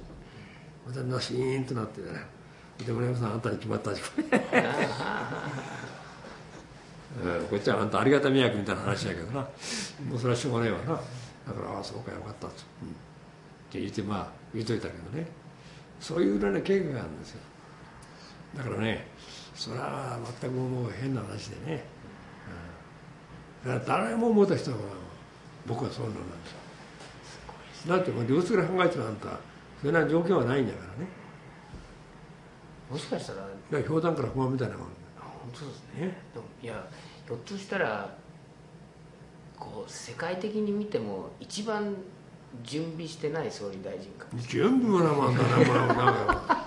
またなシーンとなってね。で村山さんあんたに決まったし。うん。こっちはあんたありがた迷惑みたいな話やけどな。もうそれはしょうがないわな。だからああそうかよかったと、うん、って言ってまあ言うといたけどね。そういう裏の経過があるんですよ。だからねそれは全くもう変な話でね、うん、だから誰も思った人は僕はそうなんですよ。だってもう両津から考えてるあんたそんな条件はないんだからね。もしかしたらだから氷山から不満みたいなもん本当ですね。でもいやひょっとしたらこう世界的に見ても一番準備してない総理大臣か準備もなもんだなもなんか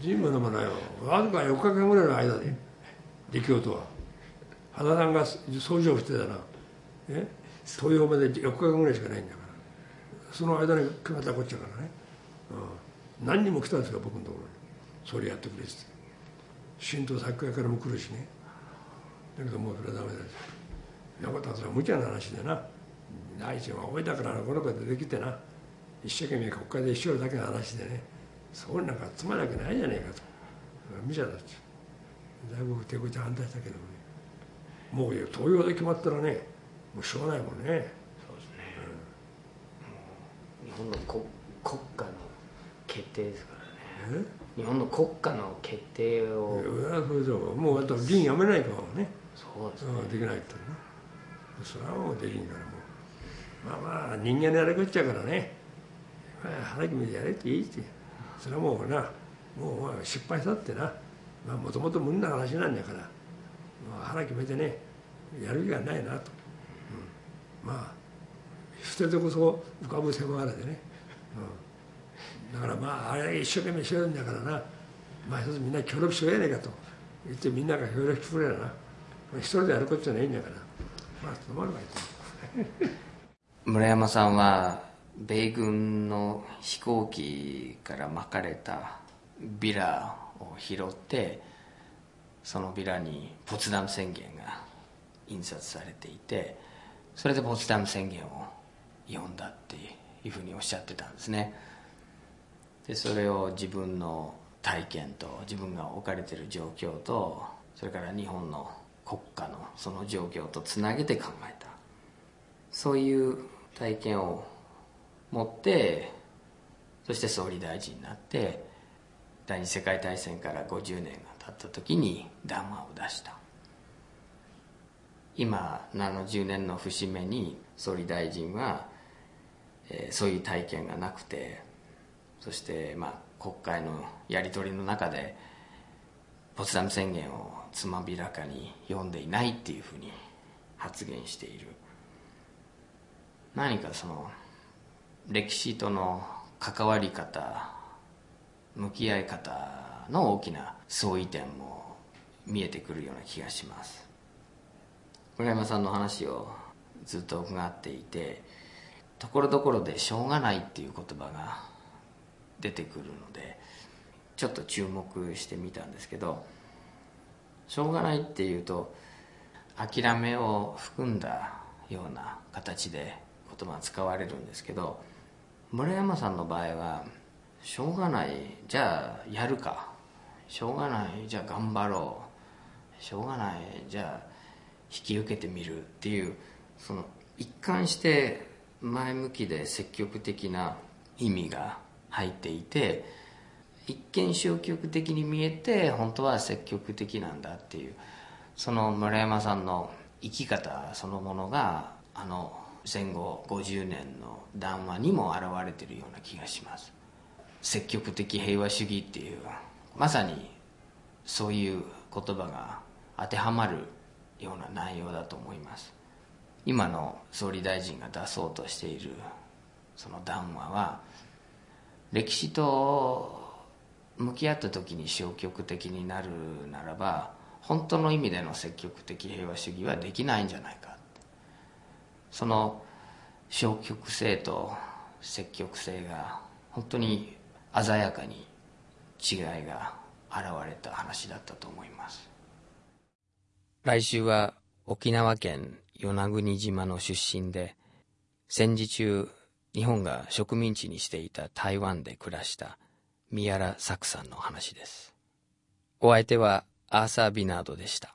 準備もないよわずか4日間ぐらいの間で出来事は。羽田さんが総理をしてたらえ東洋まで4日間ぐらいしかないんだから。その間に決まったこっちゃからね、うん、何人も来たんですよ僕のところに。総理やってくれって。新党作家からも来るしね。だけどもうそれはダメだし。そんなことはそれは無茶な話でな。第一は覚えたからこの子でできてな。一生懸命国会で一生だけの話でね。そうなんかつまるわけないじゃないかと。無茶だっちだいぶ手こちゃ反対したけどね。もう東洋で決まったらねもうしょうがないもんね。そうですね、日本の国国家の決定ですからね。え？日本の国家の決定を。それじゃもうあと議員辞めないかもね。そうですね。うんできないってね。それはもうできんからもう。まあまあ人間のやるこっちゃからね、まあ、腹決めてやれっていいって。それはもうな。もうまあ失敗したってな。もともと無理な話なんだから、まあ、腹決めてね。やる気がないなと、うん、まあ捨ててこそ浮かぶ瀬もあれでね、うん、だからまああれ一生懸命してるんだからな。まあ一つみんな協力しようやねえかと。言ってみんなが協力してくれやな。一人でやることじゃないんだから。まあ止まるわい村山さんは米軍の飛行機から巻かれたビラを拾ってそのビラにポツダム宣言が印刷されていてそれでポツダム宣言を読んだっていうふうにおっしゃってたんですね。でそれを自分の体験と自分が置かれている状況とそれから日本の国家のその状況とつなげて考えた。そういう体験を持ってそして総理大臣になって第二次世界大戦から50年が経った時に談話を出した。今70年の節目に総理大臣は、えーそういう体験がなくてそしてまあ国会のやり取りの中でポツダム宣言をつまびらかに読んでいないっていうふうに発言している。何かその歴史との関わり方向き合い方の大きな相違点も見えてくるような気がします。村山さんの話をずっと伺っていてところどころで「しょうがない」っていう言葉が出てくるのでちょっと注目してみたんですけど「しょうがない」っていうと諦めを含んだような形で言葉が使われるんですけど村山さんの場合は「しょうがないじゃあやるか」「しょうがないじゃあ頑張ろう」「しょうがないじゃあ引き受けてみる」っていうその一貫して前向きで積極的な意味が入っていて一見消極的に見えて本当は積極的なんだっていうその村山さんの生き方そのものがあの戦後50年の談話にも表れているような気がします。積極的平和主義っていうまさにそういう言葉が当てはまるような内容だと思います。今の総理大臣が出そうとしているその談話は歴史と向き合った時に消極的になるならば本当の意味での積極的平和主義はできないんじゃないかその消極性と積極性が本当に鮮やかに違いが現れた話だったと思います。来週は沖縄県与那国島の出身で戦時中日本が植民地にしていた台湾で暮らした宮良作さんの話です。お相手はアーサー・ビナードでした。